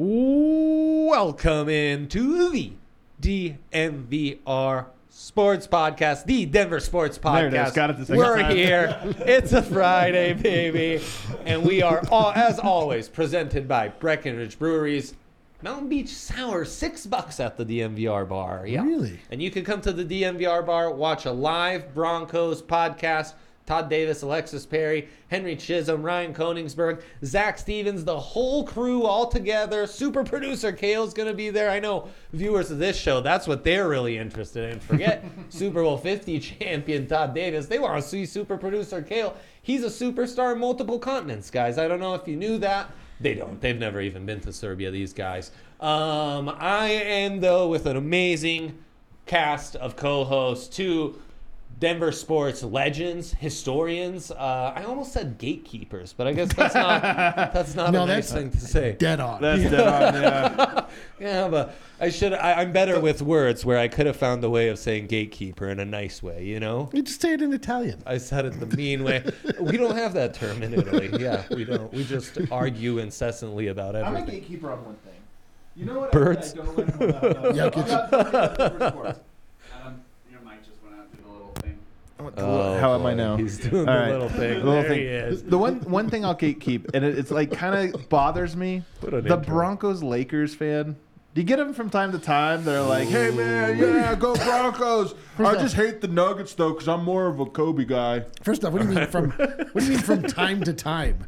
Welcome into the DNVR Sports Podcast, the Denver Sports There it is. Podcast. Got it the second We're time. here. It's a Friday, baby. And we are, all, as always, presented by Breckenridge Breweries. Mountain Beach Sour, six bucks at the DNVR bar. Yeah. Really? And you can come to the DNVR bar, watch a live Broncos podcast. Todd Davis, Alexis Perry, Henry Chisholm, Ryan Koenigsberg, Zach Stevens, the whole crew all together. Super producer Kale's going to be there. I know viewers of this show, that's what they're really interested in. Forget Super Bowl 50 champion Todd Davis. They want to see super producer Kale. He's a superstar in multiple continents, guys. I don't know if you knew that. They don't. They've never even been to Serbia, these guys. Um, I am, though, with an amazing cast of co-hosts, two Denver sports legends, historians. Uh, I almost said gatekeepers, but I guess that's not that's not No, a nice that's thing to say. Dead on. That's dead on. Yeah. Yeah, but I should. I, I'm better with words, where I could have found a way of saying gatekeeper in a nice way. You know, you just say it in Italian. I said it the mean way. We don't have that term in Italy. Yeah, we don't. We just argue incessantly about everything. I'm a everything. gatekeeper on one thing. You know what? Birds? I, I don't like about, uh, Yeah, about, about Denver sports. Adam, your mic just went out. Did a little thing. Oh, How am I boy, now? He's doing All the right. little thing. The little there thing. he is. The one one thing I'll gatekeep, and it, it's like kind of bothers me. The intro. Broncos Lakers fan. Do you get them from time to time? They're like, "Hey man, yeah, go Broncos." I off- just hate the Nuggets though, because I'm more of a Kobe guy. First off, what do you mean from what do you mean from time to time?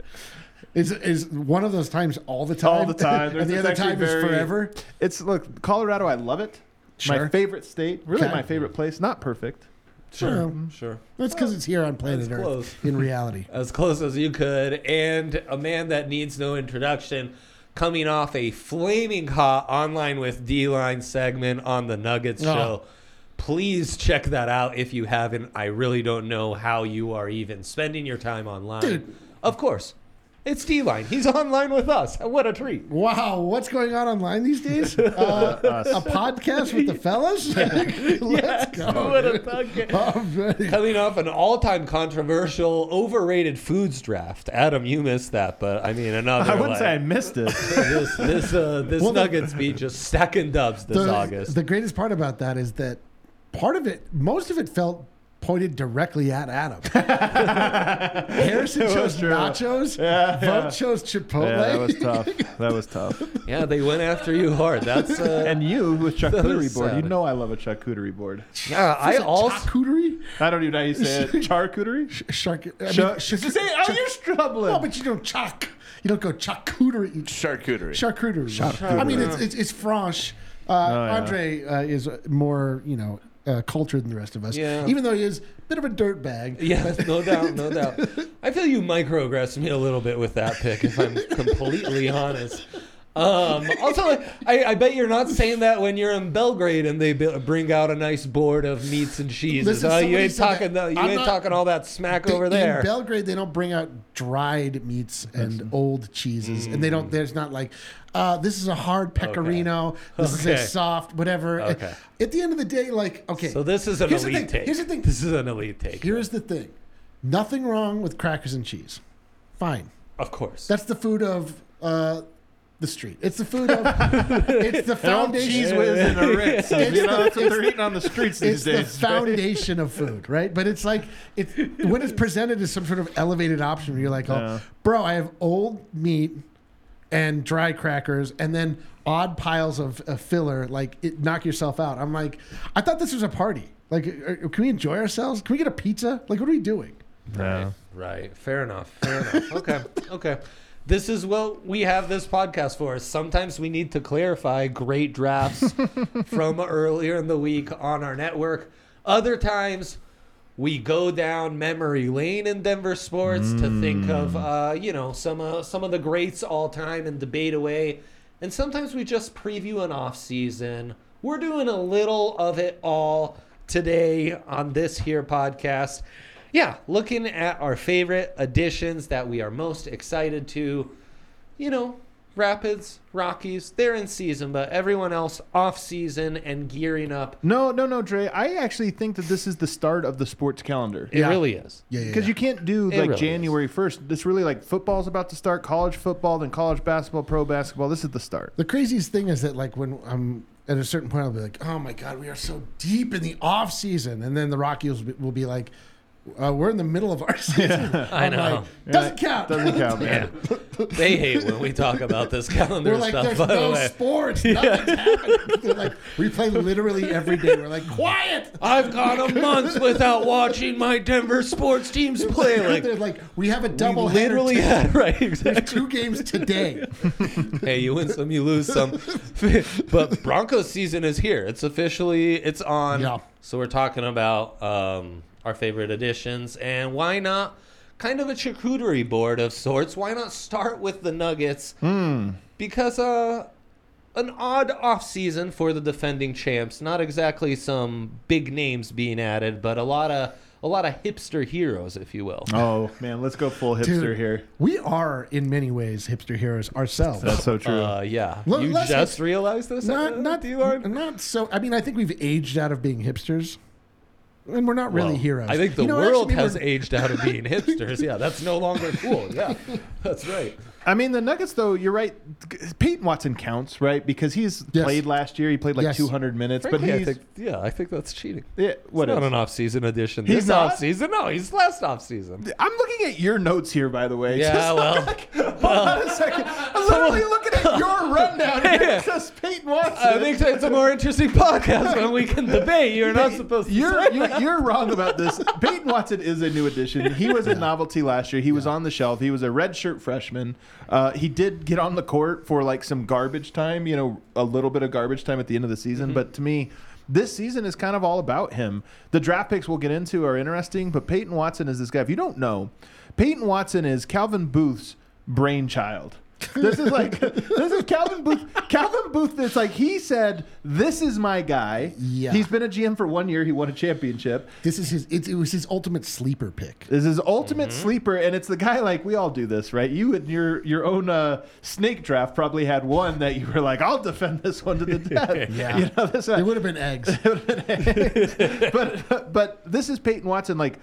Is is one of those times all the time? All the time. and the other time very- is forever. It's look, Colorado. I love it. My favorite state. Really, Okay. my favorite place. Not perfect. Sure, um, sure. That's because it's here on planet Earth. close. In reality, as close as you could, and a man that needs no introduction, coming off a flaming hot online with D line segment on the Nuggets Oh. show. Please check that out if you haven't. I really don't know how you are even spending your time online. Dude. Of course, it's D line. He's online with us. What a treat. wow, what's going on online these days? Uh, a podcast with the fellas. Let's go. What a podcast. Coming off an all-time controversial, overrated foods draft. Adam, you missed that, but I mean another. I wouldn't like- say I missed it. this this uh, this Well, the- Nuggets beat just stacking dubs this the, August. The greatest part about that is that part of it, most of it felt pointed directly at Adam. Harrison chose true. nachos. Yeah, Vote yeah. chose Chipotle. yeah, that was tough. That was tough. yeah, they went after you hard. That's uh, And you with charcuterie was board, you know I love a charcuterie board. yeah. I Is it also charcuterie. I don't even know how you say it. Charcuterie? Shark. I mean, Shark- sh- Say, oh, ch- you're struggling. No, but you don't choc. You don't go charcuterie. Charcuterie. Charcuterie. I mean, it's it's, it's French. Uh, Oh, yeah. Andre uh, is more, you know, uh, cultured than the rest of us. Yeah. Even though he is a bit of a dirt bag. yeah, no doubt, no doubt. I feel you microaggressed me a little bit with that pick, if I'm completely honest. Um, also, I, I bet you're not saying that when you're in Belgrade and they b- bring out a nice board of meats and cheeses. Listen, Uh, you ain't talking, that. the, you I'm ain't not- talking all that smack They- over there. In Belgrade, they don't bring out dried meats and old cheeses, and they Mm. don't. There's not like, uh, this is a hard pecorino. This is a soft whatever. Okay. At the end of the day, like, okay. so this is an Here's the elite thing. take. Here's the thing. This is an elite take. Here's the thing. Nothing wrong with crackers and cheese. Fine. of course. That's the food of uh, the street. It's the food of. it's the foundation. cheese whiz and a Ritz. It's you know, the- that's what they're eating on the streets It's these the days. right? foundation of food, right? But it's like it's when it's presented as some sort of elevated option where you're like, oh, Yeah. bro, I have old meat and dry crackers, and then odd piles of, of filler. Like, it, knock yourself out. I'm like, I thought this was a party. Like, are- can we enjoy ourselves? Can we get a pizza? Like, what are we doing? Right. Right. Fair enough. Fair enough. Okay. Okay. This is what we have this podcast for. Sometimes we need to clarify great drafts from earlier in the week on our network. Other times we go down memory lane in Denver sports to think of uh, you know some uh, some of the greats all time and debate away and sometimes we just preview an off season. We're doing a little of it all today on this here podcast. Yeah, looking at our favorite additions that we are most excited to. You know, Rapids, Rockies, they're in season, but everyone else off season and gearing up. No, no, no, Dre. I actually think that this is the start of the sports calendar. It really is. Yeah, yeah. Because yeah. you can't do It like really January first. This really like football's about to start, college football, then college basketball, pro basketball. This is the start. The craziest thing is that like when I'm at a certain point, I'll be like, "Oh my god, we are so deep in the off season," and then the Rockies will be, will be like, uh, "We're in the middle of our season." I I'm know. like, Doesn't count. Doesn't count, man. They hate when we talk about this calendar We're like, stuff. "There's by the no way. sports. Nothing's happening." They're like, we play literally every day. We're like, "Quiet." I've gone a month without watching my Denver sports teams play. Like, They're like, we have a we double literally had right. Exactly. two games today. hey, you win some, you lose some. but Broncos season is here. It's officially it's on. Yeah. So we're talking about um, our favorite additions, and why not? Kind of a charcuterie board of sorts. Why not start with the Nuggets? Because uh, an odd off season for the defending champs. Not exactly some big names being added, but a lot of a lot of hipster heroes, if you will. Oh man, let's go full hipster Dude, here. We are in many ways hipster heroes ourselves. That's so true. Uh, yeah, Well, you just realized this? not uh, not D-Line? not so. I mean, I think we've aged out of being hipsters, and we're not really Well, heroes. I think the You know, world has aged out of being hipsters. Yeah, that's no longer cool. Yeah, that's right. I mean, the Nuggets, though, you're right. Peyton Watson counts, right? Because he's Yes. played last year. He played like Yes. 200 minutes, Frankly, but I he's think, yeah, I think that's cheating. yeah, what It's not an off-season edition. He's this not? off-season, no, he's last off-season. I'm looking at your notes here, by the way. Yeah, Just- well, hold on a second. I'm literally looking at your rundown. here. Yeah. It says Peyton Watson. I think it's a more interesting podcast when we can debate. You're not supposed to. You're, say you're, that. you're wrong about this. Peyton Watson is a new addition. He was a novelty last year. He was on the shelf. He was a redshirt freshman. Uh, he did get on the court for like some garbage time, you know, a little bit of garbage time at the end of the season. Mm-hmm. But to me, this season is kind of all about him. The draft picks we'll get into are interesting, but Peyton Watson is this guy. If you don't know, Peyton Watson is Calvin Booth's brainchild. This is like this is Calvin Booth. Calvin Booth. It's like he said, "This is my guy." Yeah. He's been a GM for one year. He won a championship. This is his. It, it was his ultimate sleeper pick. This is his ultimate sleeper, and it's the guy like we all do this, right? You and your your own uh, snake draft probably had one that you were like, "I'll defend this one to the death." Yeah. you know this. uh, it would have been eggs. It would have been eggs. but but this is Peyton Watson. Like,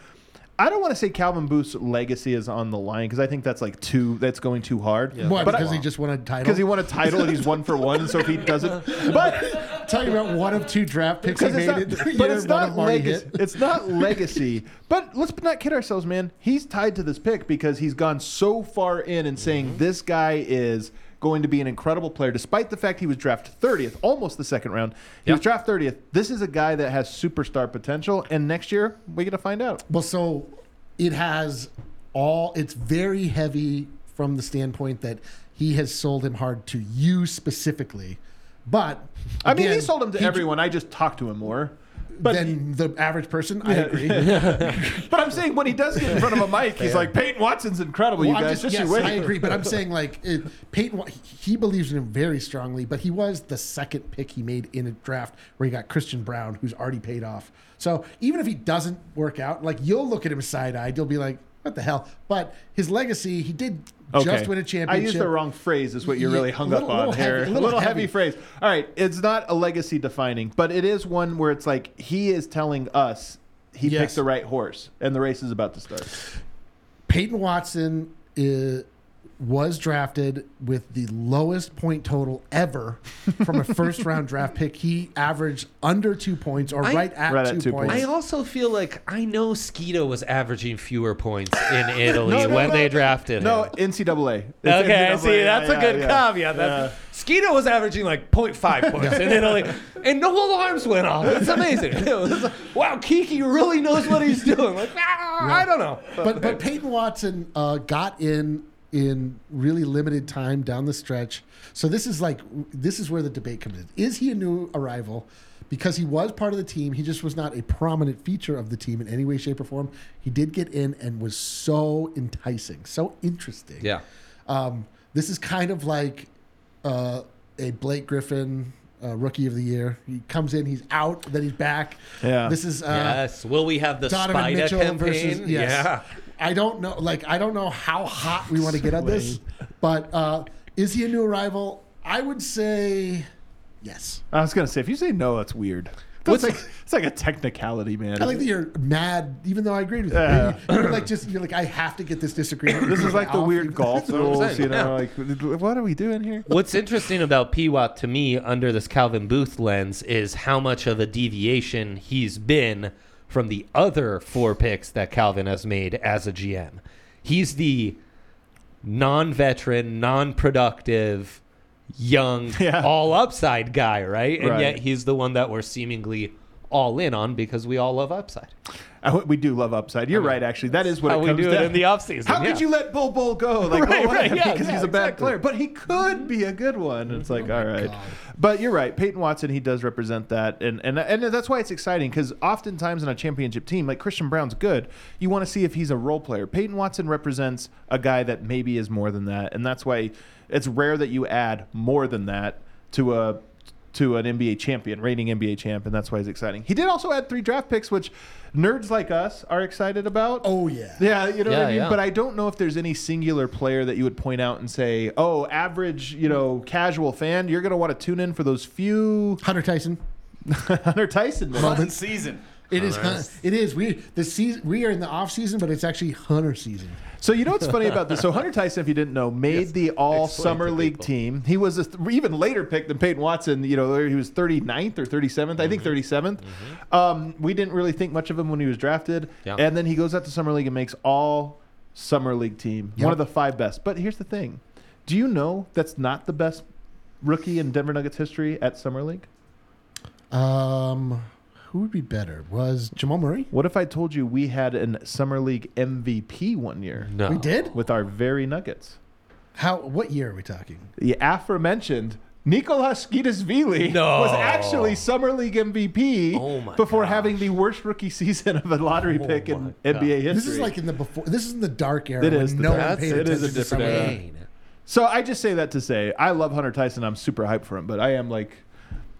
I don't want to say Calvin Booth's legacy is on the line because I think that's like too that's going too hard. What? But I- Because he just won a title. because he won a title and he's one for one. And so if he doesn't, but talking about one of two draft picks he made. not, it, but it's not legacy. It's not legacy. But let's not kid ourselves, man. He's tied to this pick because he's gone so far in and saying Mm-hmm. this guy is going to be an incredible player, despite the fact he was drafted 30th, almost the second round. He was drafted 30th. This is a guy that has superstar potential, and next year we're gonna find out. Well, so it has all. It's very heavy from the standpoint that he has sold him hard to you specifically, but I mean, he sold him to he- everyone. I just talked to him more. But than the average person. I agree. but I'm saying when he does get in front of a mic, he's like Peyton Watson's incredible. Well, you I'm guys, just, just, yes, you wait. I agree, but I'm saying like it, Peyton, he believes in him very strongly. But he was the second pick he made in a draft where he got Christian Braun, who's already paid off. So even if he doesn't work out, like you'll look at him side eyed, you'll be like, "What the hell?" But his legacy, he did just win a championship. I used the wrong phrase. Is what you're Yeah, really hung little- up on little here. heavy- a little little heavy. heavy. phrase. All right, it's not a legacy defining, but it is one where it's like he is telling us he Yes. picked the right horse, and the race is about to start. Peyton Watson is, was drafted with the lowest point total ever from a first round draft pick. He averaged under two points or I- right at Right at two, two points. I also feel like I know Skeeto was averaging fewer points in Italy No, no, when no. they drafted No, him. NCAA. It's Okay, NCAA. see, Yeah, that's a good yeah. caveat. That's, Skeeto was averaging like 0.5 points in Italy, and no alarms went off. It's amazing. It was like, wow, Kiki really knows what he's doing. Like, ah, I don't know. but but Peyton Watson uh, got in in really limited time down the stretch. So this is like this is where the debate comes in. Is he a new arrival? Because he was part of the team, he just was not a prominent feature of the team in any way, shape, or form. He did get in and was so enticing, so interesting. Yeah. Um, this is kind of like uh, a Blake Griffin uh, Rookie of the Year. He comes in, he's out, then he's back. Yeah. This is uh, yes. Will we have the Donovan Spider Mitchell campaign? versus yes. Yeah. I don't know. Like I don't know how hot we want to get on this, but uh, is he a new arrival? I would say yes. I was gonna say if you say no, that's weird. That's like it's like a technicality, man. I like that you're mad, even though I agreed with Yeah. you. You're like just you're like I have to get this disagreement. this is like the off, weird even- golf what I'm rules, saying, you know. yeah. Like, what are we doing here? What's interesting about Peewat to me under this Calvin Booth lens is how much of a deviation he's been from the other four picks that Calvin has made as a GM. He's the non-veteran, non-productive, young, Yeah. all upside guy, right? And Right. yet he's the one that we're seemingly all in on because we all love upside. I, we do love upside. You're right, actually. That is what How it we comes do down. it in the offseason. How yeah. could you let Bull Bull go? Like, Right, well, right, yeah, because yeah, he's a bad exactly. player, but he could be a good one. It's like, oh all right, God. but you're right. Peyton Watson, he does represent that, and and and that's why it's exciting because oftentimes in a championship team, like Christian Braun's good, you want to see if he's a role player. Peyton Watson represents a guy that maybe is more than that, and that's why it's rare that you add more than that to a to an NBA champion, reigning NBA champ, and that's why he's exciting. He did also add three draft picks, which nerds like us are excited about. Oh yeah. Yeah, you know what I mean? yeah. But I don't know if there's any singular player that you would point out and say, oh, average, you know, casual fan, you're going to want to tune in for those few Hunter Tyson. Hunter Tyson Fun moments. season. It is. Hunter. Hun- It is. We the season. We are in the off season, but it's actually Hunter season. So you know what's funny about this? So Hunter Tyson, if you didn't know, made Yes. the All Explain Summer League people. team. He was a th- even later pick than Peyton Watson. You know, he was 39th or 37th. I think Mm-hmm. 37th. Um, we didn't really think much of him when he was drafted, Yeah. and then he goes out to Summer League and makes All Summer League team, Yep. one of the five best. But here's the thing: Do you know that's not the best rookie in Denver Nuggets history at Summer League? Um, who would be better? Was Jamal Murray? What if I told you we had an Summer League MVP one year No. We did. with our very Nuggets? How? What year are we talking? The aforementioned Nikoloz Tskitishvili No. was actually Summer League MVP Oh before gosh. having the worst rookie season of a lottery Oh pick in my NBA history. This is like in the before. This is in the dark era. It when is the no dark- one That's- paid it is a attention to different Summer era. League. So I just say that to say I love Hunter Tyson. I'm super hyped for him, but I am like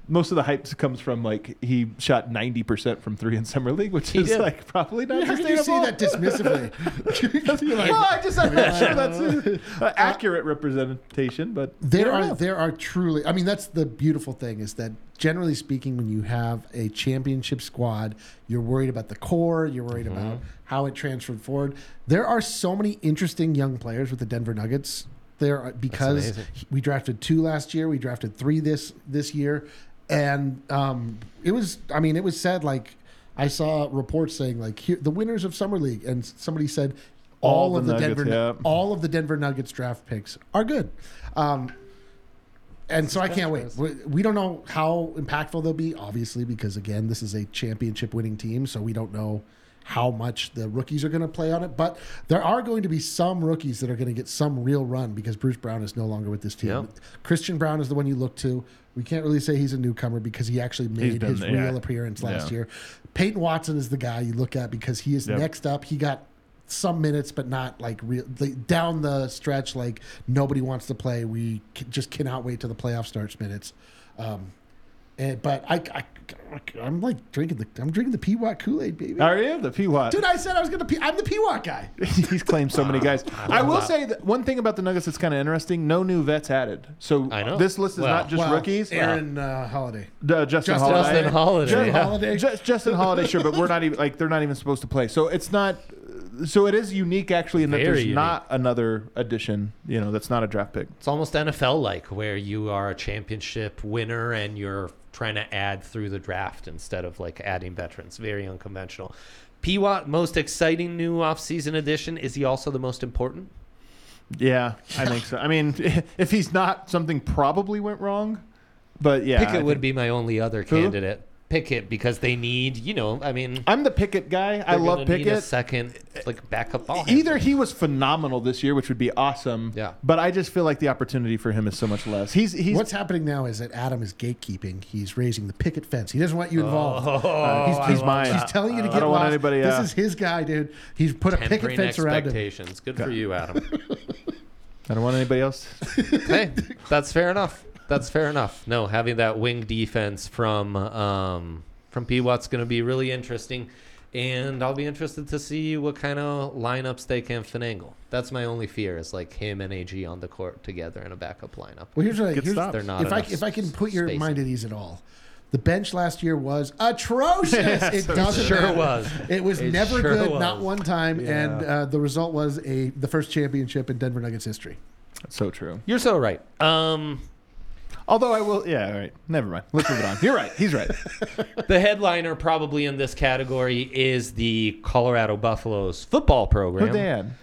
most of the hype comes from like he shot 90% from three in summer league, which He is did. like probably not How can you say sustainable. that dismissively? You're like, well, I just I'm not sure that's an accurate representation, but there are know. there are truly. I mean, that's the beautiful thing is that generally speaking, when you have a championship squad, you're worried about the core. You're worried Mm-hmm. about how it transferred forward. There are so many interesting young players with the Denver Nuggets. There because we drafted two last year. We drafted three this this year, and um, it was. I mean, it was said like I saw reports saying like here, the winners of summer league, and somebody said all, All of the the, Nuggets, Denver yeah. all of the Denver Nuggets draft picks are good. Um, and so I can't wait. We, we don't know how impactful they'll be, obviously, because again, this is a championship winning team, so we don't know how much the rookies are going to play on it. But there are going to be some rookies that are going to get some real run because Bruce Brown is no longer with this team. Yep. Christian Braun is the one you look to. We can't really say he's a newcomer because he actually made been his real appearance last Yeah. year. Peyton Watson is the guy you look at because he is Yep. next up. He got some minutes, but not like real like, down the stretch. Like nobody wants to play. We c- just cannot wait till the playoff starts minutes. Um, and but I, I I'm like drinking the I'm drinking the Peawatt Kool Aid, baby. Are you the P-Watt? Dude, I said I was gonna. P- I'm the Peawatt guy. He's claimed so many guys. I, will that. say that one thing about the Nuggets that's kind of interesting: no new vets added. So I know. this list is Well, not just Well, rookies. Aaron uh, Holiday. Uh, Justin, Justin- Holiday. Justin Holiday, Justin yeah. Holiday. Ju- Justin Holiday, sure, but we're not even like they're not even supposed to play. So it's not. So it is unique actually in that Very there's unique. not another addition. You know, that's not a draft pick. It's almost NFL like, where you are a championship winner and you're trying to add through the draft instead of like adding veterans. Very unconventional. Peewat, most exciting new offseason addition. Is he also the most important? Yeah, I think so. I mean, if he's not, something probably went wrong. But yeah, Pickett would be my only other Who? candidate. Pickett because they need, you know, I mean, I'm the Pickett guy. I love gonna need a second like backup ball. Either handler. he was phenomenal this year, which would be awesome. Yeah. But I just feel like the opportunity for him is so much less. He's he's What's happening now is that Adam is gatekeeping. He's raising the picket fence. He doesn't want you involved. Oh, Uh, he's- he's mine. He's telling you to I get don't want lost. anybody, This uh, is his guy, dude. He's put a picket fence around him. expectations. Good for you, Adam. I don't want anybody else. hey, that's fair enough. That's fair enough. No, having that wing defense from um, from Peewat's going to be really interesting, and I'll be interested to see what kind of lineups they can finagle. That's my only fear is like him and AG on the court together in a backup lineup. Well, here's what I, Good here's, stuff. They're not if I if I can put your spacing. mind at ease at all, the bench last year was atrocious. it doesn't Sure matter. was. It was It never sure good, was. not one time, and uh, the result was a the first championship in Denver Nuggets history. That's So true. You're so right. Um, Although I will, yeah, all right. Never mind. Let's move it on. You're right. He's right. the headliner probably in this category is the Colorado Buffaloes football program. They add?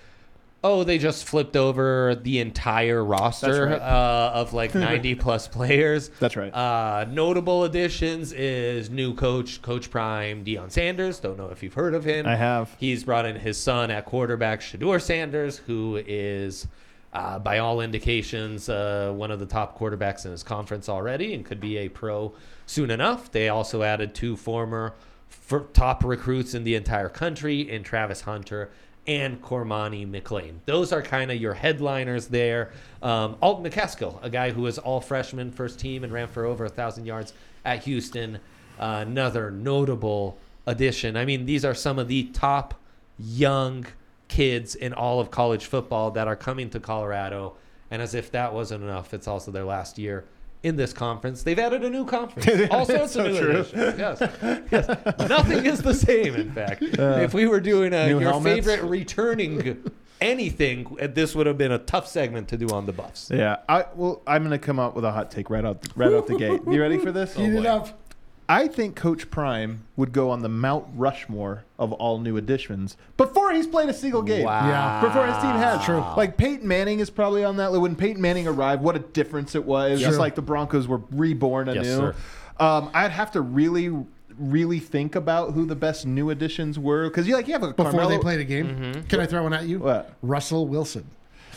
Oh, they just flipped over the entire roster right. uh, of like 90 plus players. That's right. Uh, notable additions is new coach, Coach Prime, Deion Sanders. Don't know if you've heard of him. I have. He's brought in his son at quarterback, Shedeur Sanders, who is, uh, by all indications, uh, one of the top quarterbacks in his conference already and could be a pro soon enough. They also added two former for top recruits in the entire country in Travis Hunter and Cormani McClain. Those are kind of your headliners there. Um, Alton McCaskill, a guy who was all freshman first team and ran for over a thousand yards at Houston. Uh, another notable addition. I mean, these are some of the top young kids in all of college football that are coming to Colorado. And as if that wasn't enough, it's also their last year in this conference. They've added a new conference. All sorts So of new true. additions. Yes. yes. Nothing is the same, in fact. if we were doing a, your helmets? favorite returning anything, uh, this would have been a tough segment to do on the Buffs. Yeah. I well, I'm gonna come out with a hot take right out right out the gate. You ready for this? Heat it up. I think Coach Prime would go on the Mount Rushmore of all new additions before he's played a single game. Wow. Yeah. Before his team has. True. Like Peyton Manning is probably on that. When Peyton Manning arrived, what a difference it was. Yep. Just like the Broncos were reborn anew. Yes, sir. Um, I'd have to really, really think about who the best new additions were because you like you have a Before Carmelo- they played a game, can I throw one at you? What? Russell Wilson.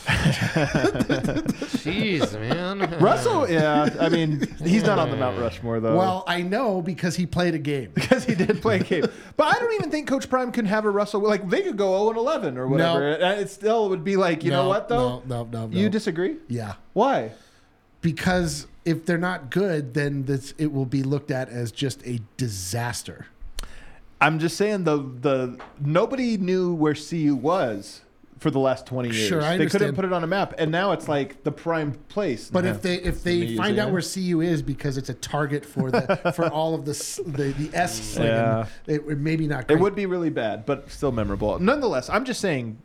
Jeez, man. Russell, yeah. I mean, he's not on the Mount Rushmore though. Well, I know because he played a game. because he did play a game. But I don't even think Coach Prime can have a Russell. Like they could go 0 and 11 or whatever. And uh, it still would be like, you know what though? No, no, no, no. You disagree? Yeah. Why? Because if they're not good, then this it will be looked at as just a disaster. I'm just saying the the nobody knew where CU was for the last 20 years. Sure, I they couldn't put it on a map, and now it's like the prime place. But Yeah. if they if me they using find out where CU is because it's a target for the for all of the s- the, the S slinging, Yeah. it would maybe not. It would be really bad, but still memorable. Nonetheless, I'm just saying.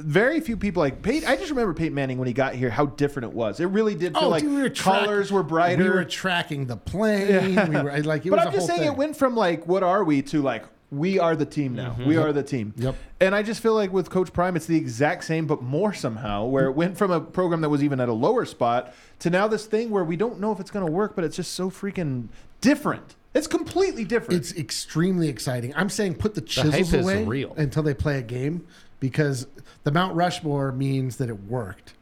Very few people like Peyton. I just remember Peyton Manning when he got here, how different it was. It really did feel Oh, like dude, we were track- colors were brighter. We were tracking the plane. We were like, it but was I'm a just whole saying thing. it went from like what are we to like we are the team now. We are the team. Mm-hmm. Yep. And I just feel like with Coach Prime, it's the exact same, but more somehow, where it went from a program that was even at a lower spot to now this thing where we don't know if it's going to work, but it's just so freaking different. It's completely different. It's extremely exciting. I'm saying put the chisels is away real. until they play a game because the Mount Rushmore means that it worked.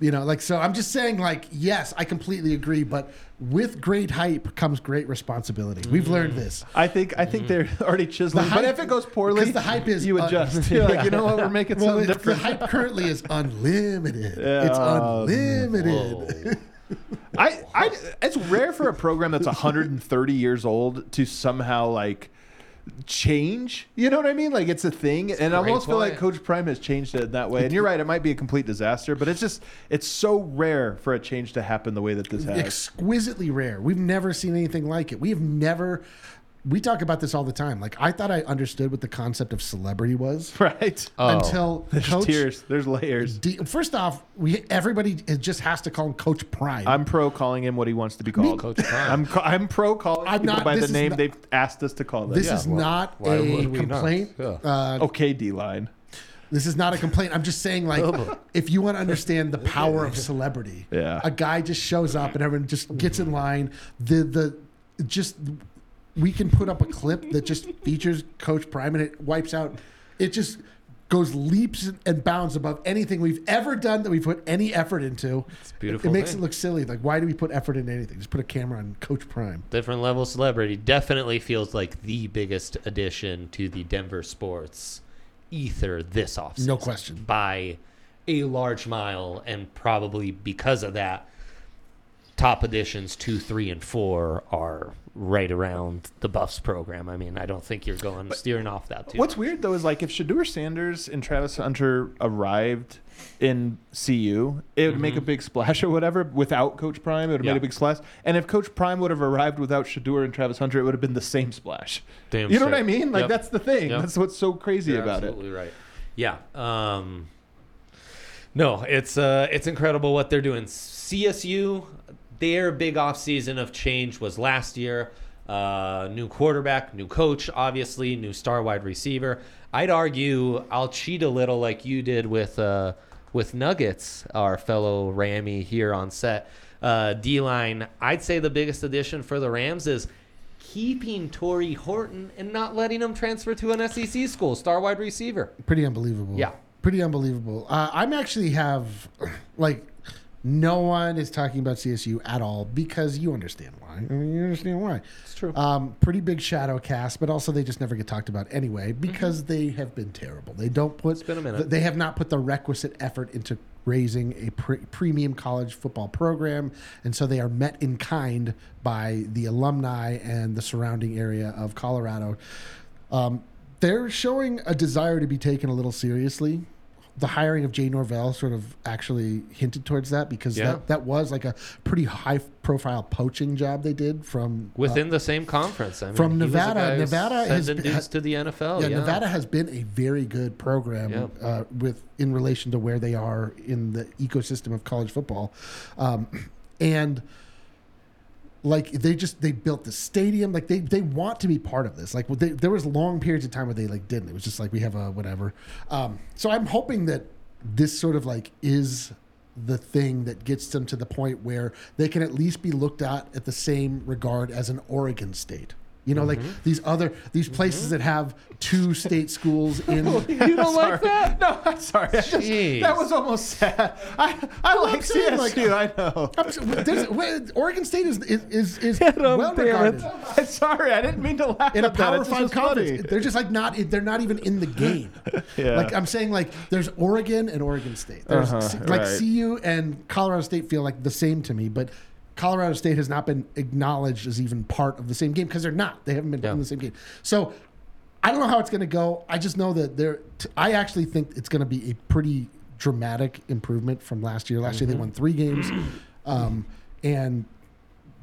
You know, like so. I'm just saying, like, yes, I completely agree, but with great hype comes great responsibility. We've mm. learned this. I think I think mm. they're already chiseling. but hype- if it goes poorly, 'cause the hype is you adjust. You're like, you know what, we're making Well, something it- the different. hype currently is unlimited. Yeah. It's oh, unlimited. I, I, it's rare for a program that's 130 years old to somehow like change. You know what I mean? Like it's a thing, and I great almost feel like. Coach Prime has changed it in that way. And you're right; it might be a complete disaster, but it's just it's so rare for a change to happen the way that this has. exquisitely rare. We've never seen anything like it. We have never. We talk about this all the time. Like I thought I understood what the concept of celebrity was right? Oh. until There's Coach. tiers. There's layers. D, first off, we everybody just has to call him Coach Prime. I'm pro calling him what he wants to be called. Coach Prime. I'm I'm pro calling I'm people not- by the name not- they've asked us to call them. this Yeah. is not a would we not? complaint. Yeah. Uh, okay, D line. This is not a complaint. I'm just saying, like, if you want to understand the power of celebrity, Yeah. a guy just shows up and everyone just gets in line. The the just we can put up a clip that just features Coach Prime and it wipes out. It just goes leaps and bounds above anything we've ever done that we put any effort into. It's a beautiful It makes thing. it look silly. Like, why do we put effort into anything? Just put a camera on Coach Prime. different level celebrity definitely feels like the biggest addition to the Denver sports ether this offseason. No question. By a large mile, and probably because of that, top additions two, three, and four are right around the Buffs program. I mean, I don't think you're going steering off that too. What's weird though is like if Shedeur Sanders and Travis Hunter arrived in CU, it would make a big splash or whatever. Without Coach Prime, it would have Mm-hmm. Yeah. made a big splash. And if Coach Prime would have arrived without Shedeur and Travis Hunter, it would have been the same splash. Damn you know what I mean? Like Yep. that's the thing. Yep. That's what's so crazy You're about it. absolutely right. Yeah. Um, no, it's uh, it's incredible what they're doing. CSU, their big offseason of change was last year. Uh, new quarterback, new coach, obviously, new star wide receiver. I'd argue I'll cheat a little like you did with uh, with Nuggets, our fellow Rammy here on set. Uh, D line, I'd say the biggest addition for the Rams is keeping Tory Horton and not letting him transfer to an SEC school, star wide receiver. Pretty unbelievable. Yeah. Pretty unbelievable. Uh, I'm actually have like no one is talking about CSU at all because you understand why. I mean, you understand why. It's true. Um, pretty big shadow cast, but also they just never get talked about anyway because they have been terrible. They don't put. Mm-hmm. been a minute. They have not put the requisite effort into raising a pre- premium college football program, and so they are met in kind by the alumni and the surrounding area of Colorado. Um, they're showing a desire to be taken a little seriously. The hiring of Jay Norvell sort of actually hinted towards that because Yeah. that, that was like a pretty high profile poaching job they did from uh, Within the same conference. I mean, from he was a Nevada. Nevada has been- to the NFL. yeah, Yeah, Nevada has been a very good program Yeah. uh, with in relation to where they are in the ecosystem of college football, um, and like they just they built the stadium like they they want to be part of this. Like they, there was long periods of time where they like didn't. It was just like we have a whatever. Um, so i'm hoping that this sort of like is the thing that gets them to the point where they can at least be looked at at the same regard as an oregon state you know like these other these places that have two state schools in You don't like that? No, I'm sorry. I just- that was almost sad. I, I Well, like saying, like, I know. I'm s- there's- well, Oregon State is is is, is Adam, well regarded I'm sorry. I didn't mean to laugh in a at that. Power Five was conference. funny. They're just like not. They're not even in the game. Yeah. Like I'm saying, like there's Oregon and Oregon State. There's Uh-huh, like right. CU and Colorado State feel like the same to me, but. Colorado State has not been acknowledged as even part of the same game because they're not. They haven't been Yeah. in the same game. So I don't know how it's going to go. I just know that they're. T- I actually think it's going to be a pretty dramatic improvement from last year. Last year they won three games, um, and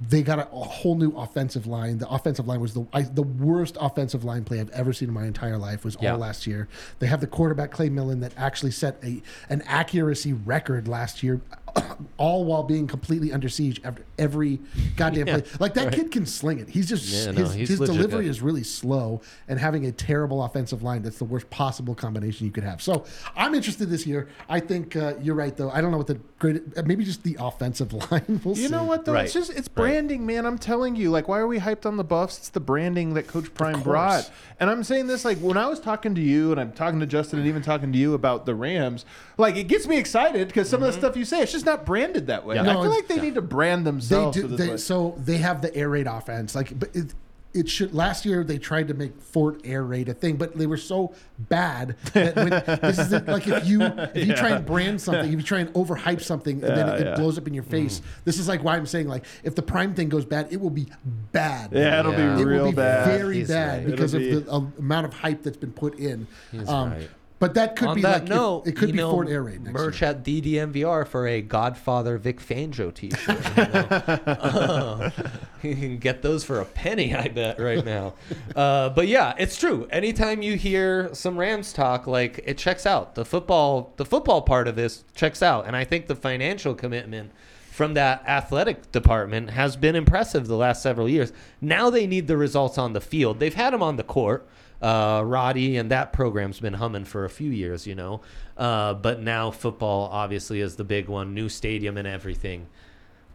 they got a, a whole new offensive line. The offensive line was the I, the worst offensive line play I've ever seen in my entire life. Was Yeah. all last year. They have the quarterback Clay Millen that actually set a an accuracy record last year, all while being completely under siege after every goddamn Yeah, play. Like that kid can sling it. He's just Yeah, no, his, he's his delivery good. is really slow, and having a terrible offensive line that's the worst possible combination you could have. So I'm interested this year. I think uh, you're right though. I don't know what the great uh, maybe just the offensive line. We'll You see. know what though? Right. It's just it's Right. branding, man. I'm telling you. Like, why are we hyped on the buffs? It's the branding that Coach Prime brought. And I'm saying this like when I was talking to you and I'm talking to Justin and even talking to you about the Rams, like it gets me excited because some of the stuff you say, it's just not branded that way. Yeah. And I feel like they yeah. need to brand themselves. they themselves. do. They, so they have the air raid offense. Like, but it, it should. Last year they tried to make Fort Air Raid a thing, but they were so bad that when this is like if you if you try and brand something, if you try and overhype something, and then Yeah, it, yeah. blows up in your face. This is like why I'm saying like if the Prime thing goes bad, it will be bad. yeah, it'll Yeah. be it real will be bad. very He's bad right. because It'll of the uh, amount of hype that's been put in. Um, right. But that could On be that like note, it, it could be Fort Air Raid next merch year. at DDMVR for a Godfather Vic Fangio T-shirt. you know. Uh, you can get those for a penny, I bet, right now. Uh, but yeah, it's true. Anytime you hear some Rams talk, like it checks out. The football, the football part of this checks out, and I think the financial commitment from that athletic department has been impressive the last several years. Now they need the results on the field. They've had them on the court. Uh, Roddy and that program's been humming for a few years, you know. Uh, but now football obviously is the big one, new stadium and everything.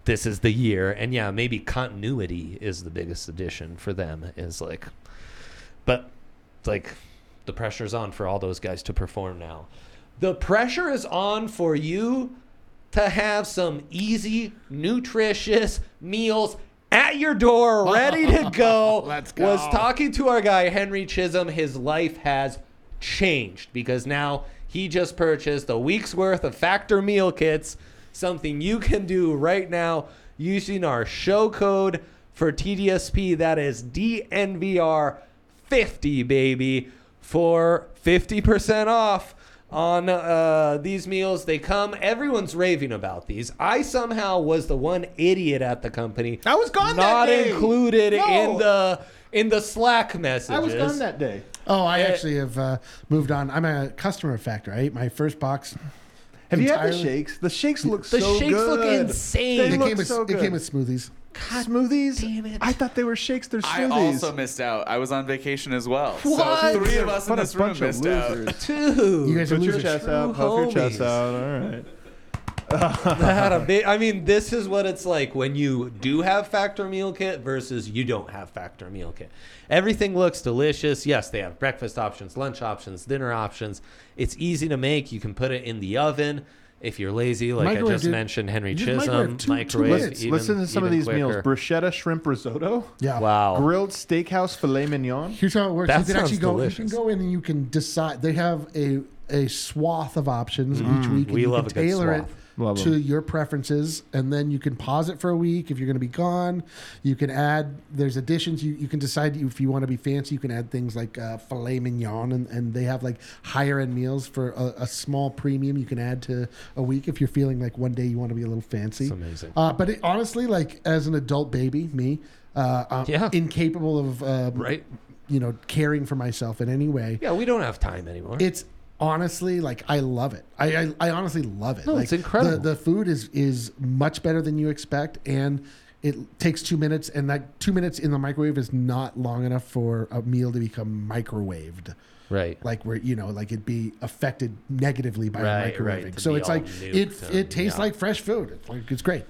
This is the year, and yeah, maybe continuity is the biggest addition for them. Is like, but like the pressure's on for all those guys to perform now. The pressure is on for you to have some easy, nutritious meals at your door, ready to go. Let's go. Was talking to our guy Henry Chisholm. His life has changed because now he just purchased a week's worth of Factor meal kits. Something you can do right now. using our show code for TDSP. That is DNVR50, baby, for 50% off on uh, these meals. They come, everyone's raving about these. I somehow was the one idiot at the company. I was gone that Not day. included No. in the in the Slack messages. I was gone that day. Oh, I Uh, actually have uh, moved on. I'm a customer of Factor. I ate my first box. Have you had the shakes? The shakes look so The so shakes look insane. They It look came, with, so it good. came with smoothies. Smoothies. damn it. I thought they were shakes. They're smoothies. I also missed out. I was on vacation as well. What? So three of us in What a this room bunch of missed out. losers. Dude, You guys Put your losers. chest out. True Puff your chest out. All right. Had a big- I mean, this is what it's like when you do have Factor Meal Kit versus you don't have Factor Meal Kit. Everything looks delicious. Yes, they have breakfast options, lunch options, dinner options. It's easy to make. You can put it in the oven if you're lazy, like I just dude. mentioned. Henry Chisholm, microwave two- two microwave. minutes. even- Listen to some of even these meals: quicker. bruschetta shrimp risotto, Yeah. Wow. grilled steakhouse filet mignon. Here's how it works. That you can actually sounds go. You can go in and you can decide. They have a a swath of options mm. each week, and we you love can a good tailor it swath. Love to 'em. your preferences, and then you can pause it for a week if you're going to be gone. You can add. There's additions. You you can decide if you want to be fancy. You can add things like uh, filet mignon, and, and they have like higher end meals for a, a small premium. You can add to a week if you're feeling like one day you want to be a little fancy. It's amazing. Uh, but it, honestly, like as an adult baby, me, uh, I'm Yeah. incapable of uh, Right? you know, caring for myself in any way. Yeah, we don't have time anymore. It's honestly like I love it. I I, I honestly love it. No, like, it's incredible. The, the food is is much better than you expect, and it takes two minutes, and that two minutes in the microwave is not long enough for a meal to become microwaved. right. Like where you know, like it'd be affected negatively by Right, microwaving. right, so it's like it and- it tastes yeah. like fresh food. It's like it's great.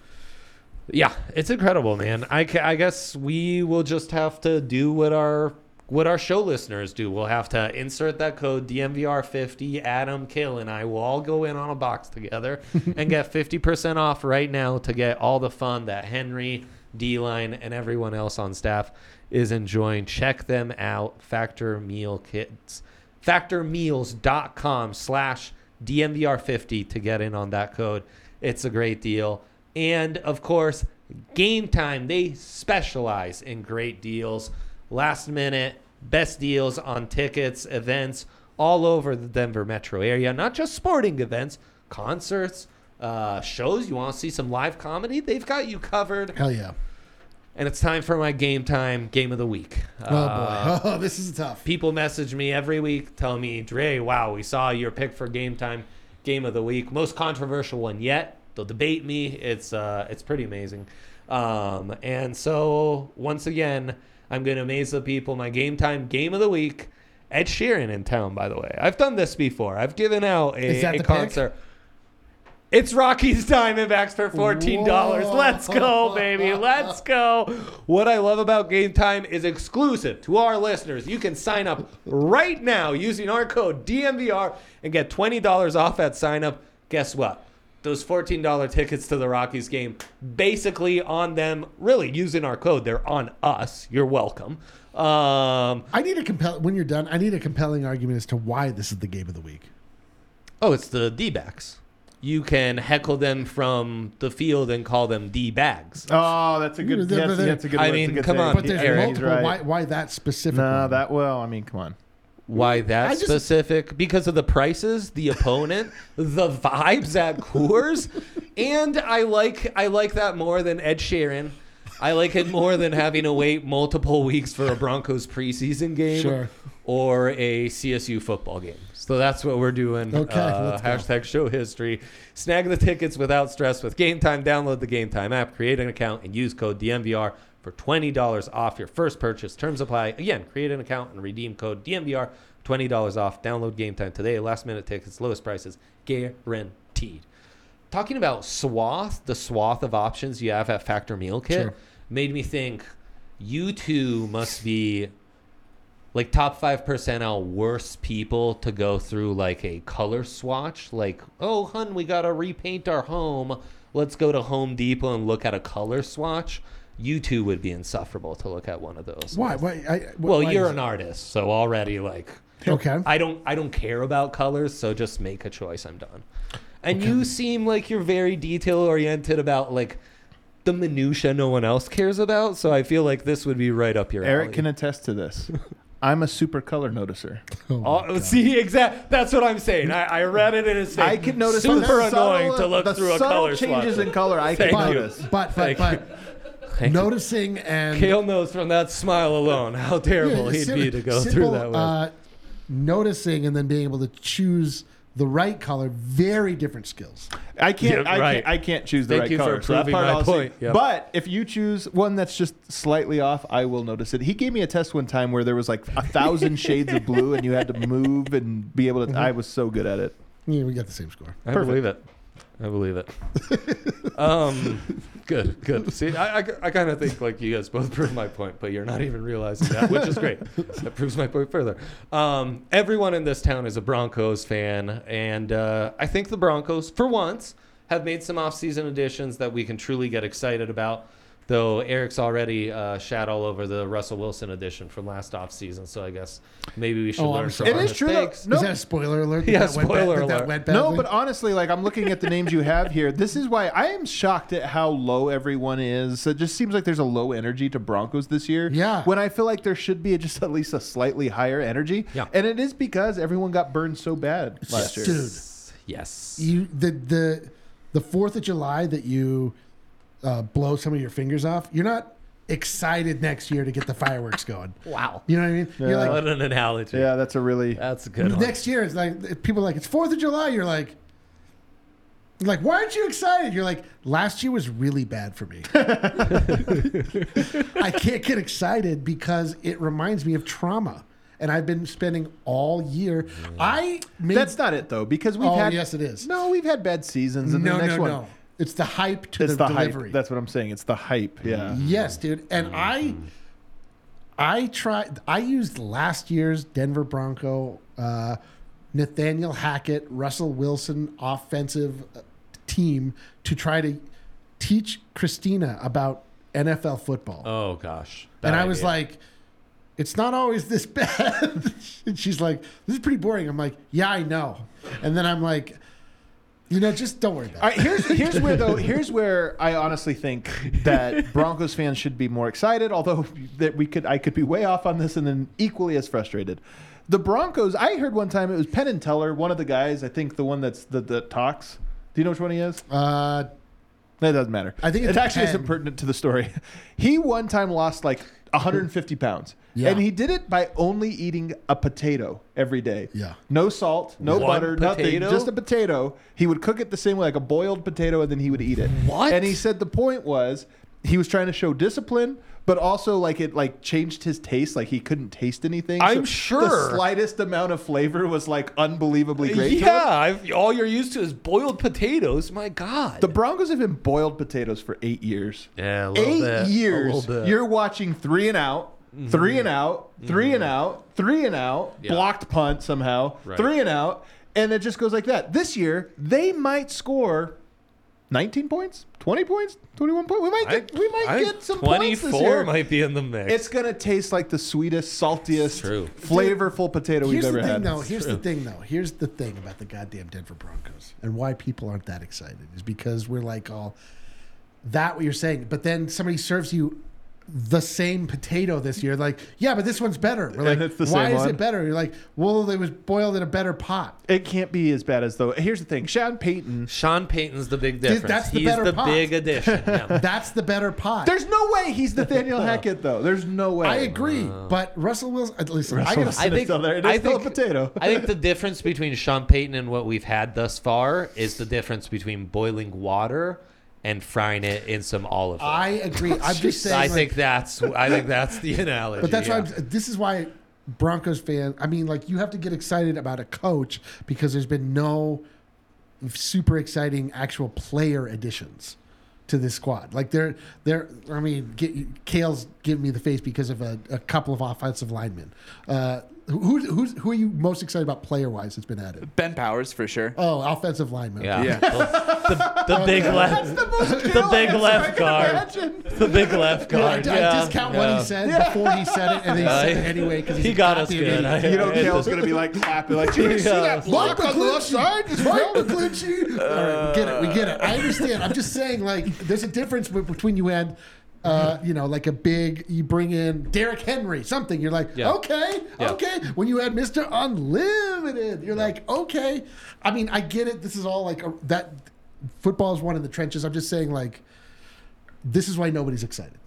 Yeah, it's incredible, man. I, I guess we will just have to do what our what our show listeners do. We'll have to insert that code DNVR50. Adam, Kill, and I will all go in on a box together and get 50% off right now to get all the fun that Henry, D Line, and everyone else on staff is enjoying. Check them out. Factor Meal Kits. Factormeals.com slash DNVR50 to get in on that code. It's a great deal. And of course, Game Time, they specialize in great deals. Last minute, best deals on tickets, events all over the Denver metro area. Not just sporting events, concerts, uh, shows. You want to see some live comedy? They've got you covered. Hell yeah. And it's time for my Game Time Game of the Week. Oh Uh, boy. Oh, this is tough. people message me every week, tell me, Dre, wow, we saw your pick for game time, game of the week, most controversial one yet. They'll debate me. It's uh, it's pretty amazing. Um, and so once again, I'm gonna amaze the people. My game time game of the week. Ed Sheeran in town, by the way. I've done this before. I've given out a, a the pick? concert. It's Rockies Diamondbacks for fourteen dollars. Whoa. Let's go, baby. Let's go. What I love about Game Time is exclusive to our listeners. You can sign up right now using our code DNVR and get twenty dollars off at sign up. Guess what? Those fourteen dollar tickets to the Rockies game, basically on them. Really using our code, they're on us. You're welcome. Um, I need a compel when you're done. I need a compelling argument as to why this is the game of the week. oh, it's the D backs. You can heckle them from the field and call them D bags. Oh, that's a good. Yeah, That's, that's a good. I mean, good come take. on, But there's Eric, multiple. right. Why, why that specific? No, that well. I mean, come on. Why that just- specific? Because of the prices, the opponent, the vibes at Coors, and I like I like that more than Ed Sheeran. I like it more than having to wait multiple weeks for a Broncos preseason game Sure. or a CSU football game. So that's what we're doing. Okay, Uh, hashtag show history. Snag the tickets without stress with Game Time. Download the Game Time app, create an account, and use code DNVR for $20 off your first purchase. Terms apply. Again, create an account and redeem code DNVR, $20 off. Download Game Time today. Last minute tickets, lowest prices, guaranteed. Talking about swath, the swath of options you have at Factor Meal Kit, Sure. made me think you two must be like top five percentile worst people to go through like a color swatch. Like, oh, hun, we gotta repaint our home. Let's go to Home Depot and look at a color swatch. You two would be insufferable to look at one of those. Why? Why? I, wh- Well, why you're is an it? artist, so already like Okay. I don't I don't care about colors, so just make a choice. I'm done. And you seem like you're very detail oriented about like the minutia no one else cares about. So I feel like this would be right up your Eric alley. can attest to this. I'm a super color noticer. Oh, see, exact. That's what I'm saying. I, I read it in his face. I can notice super the subtle- annoying to look through a color changes swatch. in color. I can Thank you. notice. But but Thank but Thank you. Noticing and Kale knows from that smile alone how terrible Yeah, he'd sim- be to go simple, through that with. Uh, noticing and then being able to choose the right color, very different skills. I can't. Yeah, I right. can't. I can't choose the Thank right you for color. so that proving part my I'll see. point. Yep. But if you choose one that's just slightly off, I will notice it. He gave me a test one time where there was like a thousand shades of blue, and you had to move and be able to. I was so good at it. Yeah, we got the same score. I perfect. believe it. I believe it. um, good, good. See, I, I, I kind of think like you guys both proved my point, but you're not even realizing that, which is great. that proves my point further. Um, everyone in this town is a Broncos fan, and uh, I think the Broncos, for once, have made some off-season additions that we can truly get excited about. Though Eric's already uh, shat all over the Russell Wilson edition from last off-season, so I guess maybe we should Oh, I'm learn from sorry. our It is true, though. mistakes. No. Is that a spoiler alert? that Yeah, that went spoiler bad, that alert. That went No, badly? but honestly, like I'm looking at the names you have here. This is why I am shocked at how low everyone is. It just seems like there's a low energy to Broncos this year. Yeah. When I feel like there should be just at least a slightly higher energy. Yeah. And it is because everyone got burned so bad last year. Dude. Yes. you the the the Fourth of July that you uh, blow some of your fingers off, you're not excited next year to get the fireworks going. Wow. You know what I mean? You're Yeah. What an analogy. Yeah, that's a really. That's a good one. next year it's like people are like it's Fourth of July. You're like. Like, why aren't you excited? You're like, last year was really bad for me. I can't get excited because it reminds me of trauma. And I've been spending all year. I made That's not it though, because we've Oh, had. yes, it is. No, we've had bad seasons, and no, the next no, one. no. It's the hype to It's the, the, delivery. hype. That's what I'm saying. It's the hype. Yeah. yes, dude. And I, I tried. I used last year's Denver Bronco, uh, Nathaniel Hackett, Russell Wilson offensive uh, team to try to teach Christina about NFL football. Oh gosh. and Bad I was idea. like, it's not always this bad. and she's like, this is pretty boring. I'm like, yeah, I know. And then I'm like, you know, just don't worry about it. right, here's here's where though here's where I honestly think that Broncos fans should be more excited. Although that we could I could be way off on this and then equally as frustrated. The Broncos. I heard one time it was Penn and Teller, one of the guys. I think the one that's the that talks. Do you know which one he is? Uh, That doesn't matter. I think it's it actually Penn. isn't pertinent to the story. He one time lost like 150 pounds. Yeah. And he did it by only eating a potato every day. Yeah. No salt, no One butter, nothing. potato? Just a potato. He would cook it the same way, like a boiled potato, and then he would eat it. What? And he said the point was he was trying to show discipline, but also like it like changed his taste. Like he couldn't taste anything. I'm So sure. the slightest amount of flavor was like unbelievably great. to. Yeah, I've, all you're used to is boiled potatoes. My God. The Broncos have been boiled potatoes for eight years. yeah, a little eight bit, a years little bit. you're watching three and out three and out three and out three and out Mm-hmm. Yeah. blocked punt somehow Right. three and out and it just goes like that this year they might score 19 points 20 points 21 points we might I- get we might I- get some points this 24 year might be in the mix. it's gonna taste like the sweetest saltiest true. flavorful potato we've Here's ever the thing, had though. Here's the thing, though. Here's the thing about the goddamn Denver Broncos and why people aren't that excited is because we're like all that what you're saying, but then somebody serves you the same potato this year. Like, yeah, but this one's better. We're like, And it's the why same is one. it better? You're like, well, it was boiled in a better pot. it can't be as bad as though here's the thing Sean Payton Sean Payton's the big difference. that's the He's better the pot. big addition. Yeah. That's the better pot. there's no way he's Nathaniel Hackett though there's no way I agree, but Russell Wilson. Uh, At least I Russell gotta I think still there. It is I still a potato. I think the difference between Sean Payton and what we've had thus far is the difference between boiling water and frying it in some olive oil. I agree. I'm just saying. I like, think that's I think that's the analogy. But that's yeah. why I'm, this is why Broncos fan. I mean, like you have to get excited about a coach because there's been no super exciting actual player additions to this squad. Like they're they're. I mean, get, Kale's giving me the face because of a, a couple of offensive linemen. Uh, who, who's, who are you most excited about player wise that's been added? Ben Powers for sure. Oh, offensive lineman. Yeah. Yeah. The, the big left. The, big left guard. The big left No, I, guard. I yeah. discount yeah. what he said before he said it, and then he said it anyway because He got us good. I- You know, I- Kale's gonna be like clapping, like, "Did you see Yeah. that block on the left side? Just Right, fell?" McGlinchey. All right, we get it. We get it. I understand. I'm just saying, like, there's a difference between you and, uh, you know, like a big. You bring in Derrick Henry, something. You're like, Yeah. okay, Yeah. okay. When you had Mr. Unlimited, you're like, okay. I mean, I get it. This is all like a, that. Football is one in the trenches. I'm just saying, like, this is why nobody's excited.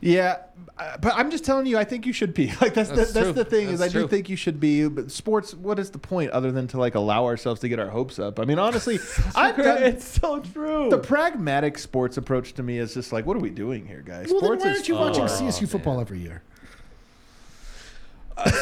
Yeah, uh, but I'm just telling you, I think you should be. Like that's That's the, that's the thing is, That's I do true. think you should be. But sports, what is the point other than to like allow ourselves to get our hopes up? I mean, honestly, I've done, It's so true. the pragmatic sports approach to me is just like, what are we doing here, guys? Well, then sports why aren't you watching fun. CSU football every year?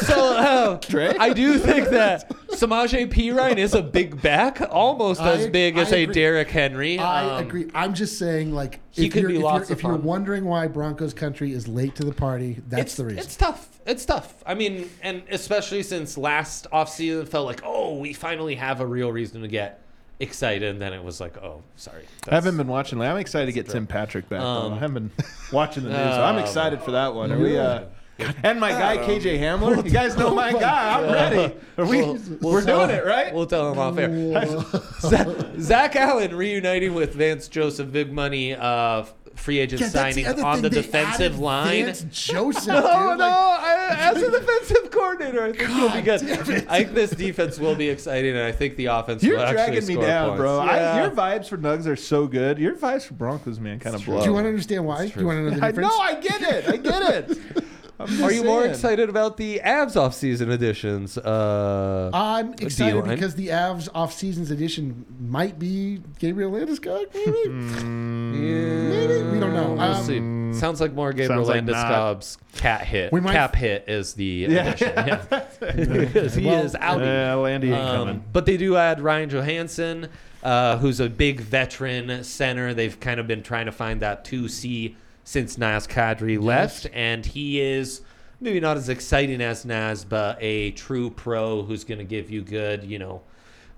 So uh, Trey? I do think that Samaje Perine is a big back, almost I- as big as I a agree. Derrick Henry. I Um, agree. I'm just saying, like, he if could you're, be if, lots you're, of if you're fun. wondering why Broncos country is late to the party, that's it's, the reason. It's tough. It's tough. I mean, and especially since last offseason it felt like, oh, we finally have a real reason to get excited, and then it was like, oh, sorry. I haven't been watching. I'm excited to get Tim Patrick back. though. Um, I haven't been watching the news. so I'm Oh, excited for that one. Are we? Uh, and my guy KJ Hamler. You guys know my guy. I'm ready. Are we? We'll- we'll we're doing him- it right. We'll tell him off air. Zach, Zach Allen reuniting with Vance Joseph, big money uh, free agent Yeah, signing other on the defensive line. Vance Joseph, No, dude. no. Like, I, as a defensive coordinator, I think he'll be good. I think this defense will be exciting, and I think the offense You're will actually dragging me down, points. bro. I, your vibes for Nugs are so good. Your vibes for Broncos, man, kind of blow. do you want to understand why? Do you want to know the I difference? know. I get it. I get it. I'm Are you more excited about the Avs offseason additions? Uh, I'm excited D-line. because the Avs offseasons edition might be Gabriel Landeskog. Maybe, maybe we don't know. We'll Um, see. Sounds like more Gabriel Sounds like. Landeskog's cap hit. We might- Cap hit is the Yeah. addition. Yeah. Because he Well, is out. Yeah, Landy ain't Um, coming. but they do add Ryan Johansen, uh, who's a big veteran center. They've kind of been trying to find that 2C since Naz Kadri left, and he is maybe not as exciting as Naz, but a true pro who's going to give you good, you know,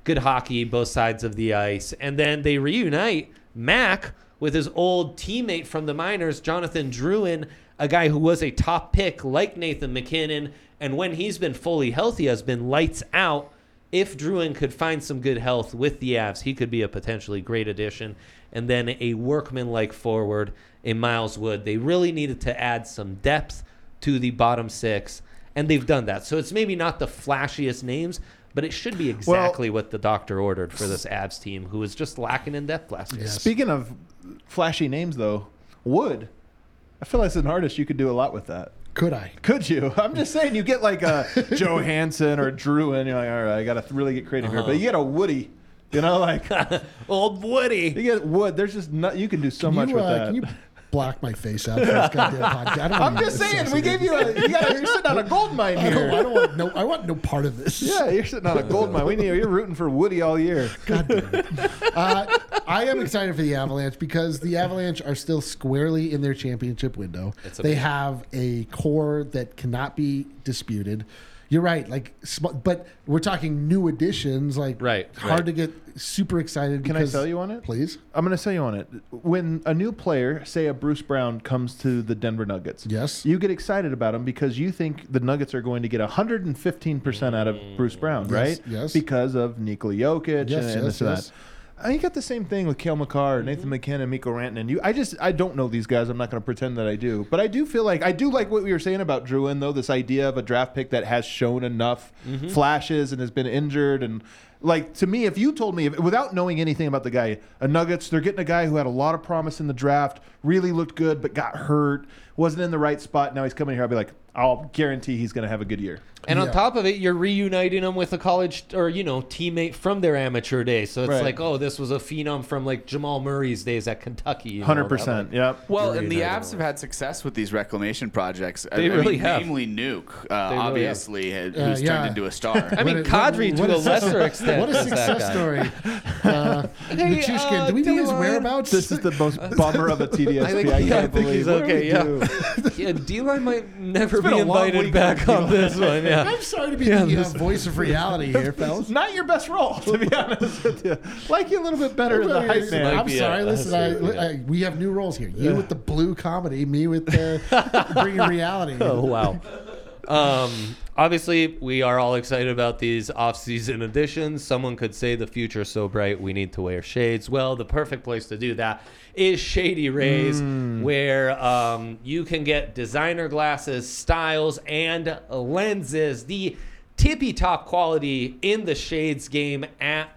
good hockey both sides of the ice. And then they reunite Mac with his old teammate from the minors, Jonathan Drouin, a guy who was a top pick like Nathan MacKinnon, and when he's been fully healthy has been lights out. If Drouin could find some good health with the Avs, he could be a potentially great addition. And then a workman-like forward in Miles Wood. They really needed to add some depth to the bottom six, and they've done that. So it's maybe not the flashiest names, but it should be exactly what the doctor ordered for this Avs team, who was just lacking in depth last year. Speaking of flashy names, though, Wood. I feel like as an artist, you could do a lot with that. could I? Could you? I'm just saying, you get like a Johansen or Drew, and you're like, all right, I got to really get creative here. But you get a Woody, you know, like Old Woody. you get Wood. There's just not, you can do so much you, with uh, that. Can you block my face out for this goddamn podcast? I don't I'm just saying, we gave you a. You got, you're sitting on a gold mine I don't, I don't want no. I want no part of this. Yeah, you're sitting on a gold mine. We need, you're rooting for Woody all year. God damn it. Uh, I am excited for the Avalanche because the Avalanche are still squarely in their championship window. It's They amazing. have a core that cannot be disputed. You're right, like, sm- but we're talking new additions. Like, Right, hard right. to get super excited. Can I sell you on it? please? I'm going to sell you on it. When a new player, say a Bruce Brown, comes to the Denver Nuggets, Yes. you get excited about him because you think the Nuggets are going to get 115% out of Bruce Brown, Yes, right? yes. Because of Nikola Jokic Yes, and, and yes, this and that. I got the same thing with Cale Makar, mm-hmm. Nathan MacKinnon, Mikko Rantanen. You, I just I don't know these guys. I'm not going to pretend that I do, but I do feel like I do like what we were saying about Drouin, though. This idea of a draft pick that has shown enough mm-hmm. flashes and has been injured, and like to me, if you told me if, without knowing anything about the guy, a Nuggets, they're getting a guy who had a lot of promise in the draft, really looked good, but got hurt, wasn't in the right spot. Now he's coming here. I'll be like, I'll guarantee he's going to have a good year. And on top of it, you're reuniting them with a college or you know teammate from their amateur days. So it's Right. like, oh, this was a phenom from like Jamal Murray's days at Kentucky. Hundred percent. like- Yep. Well, and the Reunited Avs have had success with these reclamation projects. I- They I really mean, have. Namely, Nuke, uh, really have. obviously, had, Uh, who's yeah. turned into a star. I mean, What- Kadri what to a lesser extent. What a success story. Uh, Hey, Nichushkin, uh, do we know his whereabouts? This is the most bummer of a TDSP. I think- I, yeah, can't I think believe. he's What do we okay, yeah. do? Yeah, D-line might never be invited back on this one. Yeah. I'm sorry to be Yeah, the uh, voice of reality here, fellas. Not your best role, to be honest with you. Like you a little bit better as a hype man. I'm sorry. Listen, I. I, we have new roles here. You with the blue comedy, me with the bringing reality. Oh wow. Um, obviously, we are all excited about these off-season editions. Someone could say the future's so bright, we need to wear shades. Well, the perfect place to do that is Shady Rays, where um, you can get designer glasses, styles, and lenses. The tippy top quality in the shades game at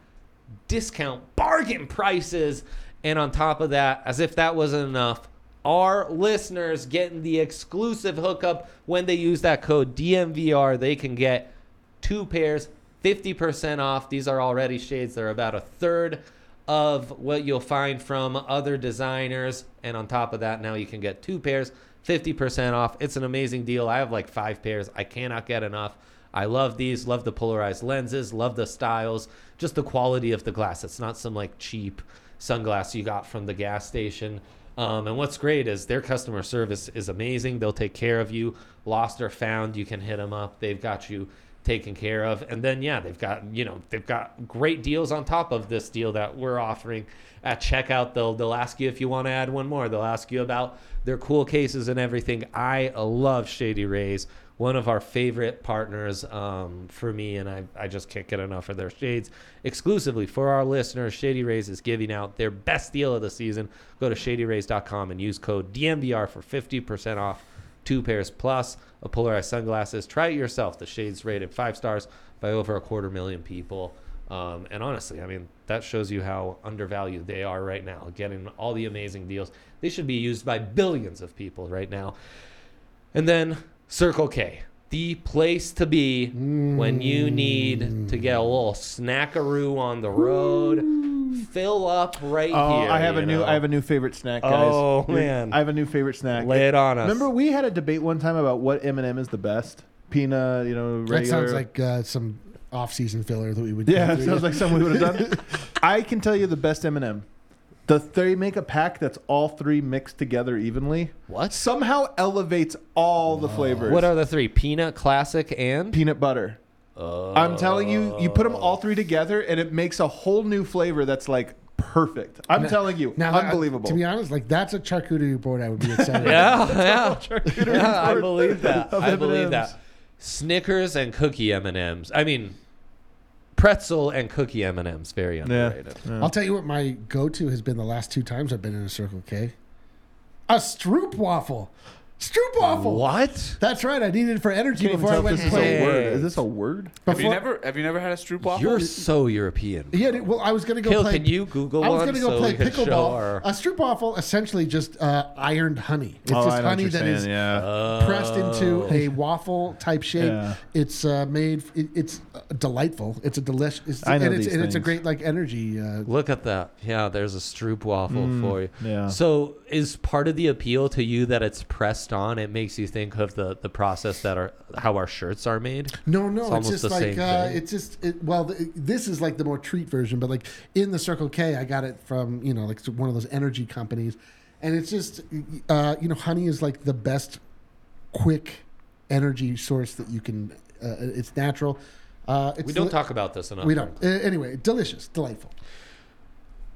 discount bargain prices. And on top of that, as if that wasn't enough, our listeners getting the exclusive hookup when they use that code DNVR. They can get two pairs, 50% off. These are already shades. They're about a third of what you'll find from other designers. And on top of that, now you can get two pairs, 50% off. It's an amazing deal. I have like five pairs. I cannot get enough. I love these, love the polarized lenses, love the styles, just the quality of the glass. It's not some like cheap sunglass you got from the gas station. Um, and what's great is their customer service is amazing. They'll take care of you. Lost or found, you can hit them up. They've got you taken care of. And then yeah, they've got you know they've got great deals on top of this deal that we're offering at checkout. They'll they'll ask you if you want to add one more. They'll ask you about their cool cases and everything. I love Shady Rays. One of our favorite partners um, for me, and I, I just can't get enough of their shades. Exclusively for our listeners, Shady Rays is giving out their best deal of the season. Go to shadyrays.com and use code DNVR for 50% off two pairs plus a polarized sunglasses. Try it yourself. The shades rated five stars by over a quarter million people. Um, and honestly, I mean, that shows you how undervalued they are right now, getting all the amazing deals. They should be used by billions of people right now. And then Circle K, the place to be when you need to get a little snackaroo on the road. Fill up right Oh, here. I have a you new know? I have a new favorite snack, guys. Oh, man. I have a new favorite snack. Lay it on us. Remember we had a debate one time about what M&M is the best? Peanut, you know, regular. That sounds like uh, some off-season filler that we would. Yeah, go it sounds like something we would have done. I can tell you the best M&M. The they make a pack that's all three mixed together evenly. What? Somehow elevates all the flavors. What are the three? Peanut, classic, and peanut butter? Oh. I'm telling you, you put them all three together, and it makes a whole new flavor that's like perfect. I'm telling you, Now, I- unbelievable. to be honest, like that's a charcuterie board I would be excited. yeah, yeah, Charcuterie yeah. I board believe that. of I believe M&Ms. that. Snickers and cookie M and M's. I mean, pretzel and cookie M and M's. Very underrated. I'll tell you what my go-to has been the last two times I've been in a Circle K. A Stroop waffle. Stroop waffle. What? That's right. I needed it for energy Can't before I went this and is a word. Is this a word? Have you never have you never had a Stroop waffle? You're so European. Yeah, well, I was gonna go Kill, play. can you Google I was gonna go so play we can show pickleball. our- A stroop waffle, essentially just uh, ironed honey. It's oh, just I know honey that is yeah. pressed into a waffle type shape. Yeah. It's uh, made. It, it's uh, delightful. It's a delicious. I know and it's, these and it's a great like energy. Uh, Look at that. Yeah, there's a Stroop waffle for you. yeah. So is part of the appeal to you that it's pressed on? It makes you think of the, the process that are how our shirts are made. No, no, It's it's, almost just the like same uh, thing. it's just it, well, th this is like the more treat version, but like in the Circle K, I got it from you know like one of those energy companies, and it's just uh, you know honey is like the best quick energy source that you can. Uh, it's natural. Uh, it's We don't deli- talk about this enough. We don't. Uh, anyway, delicious, delightful.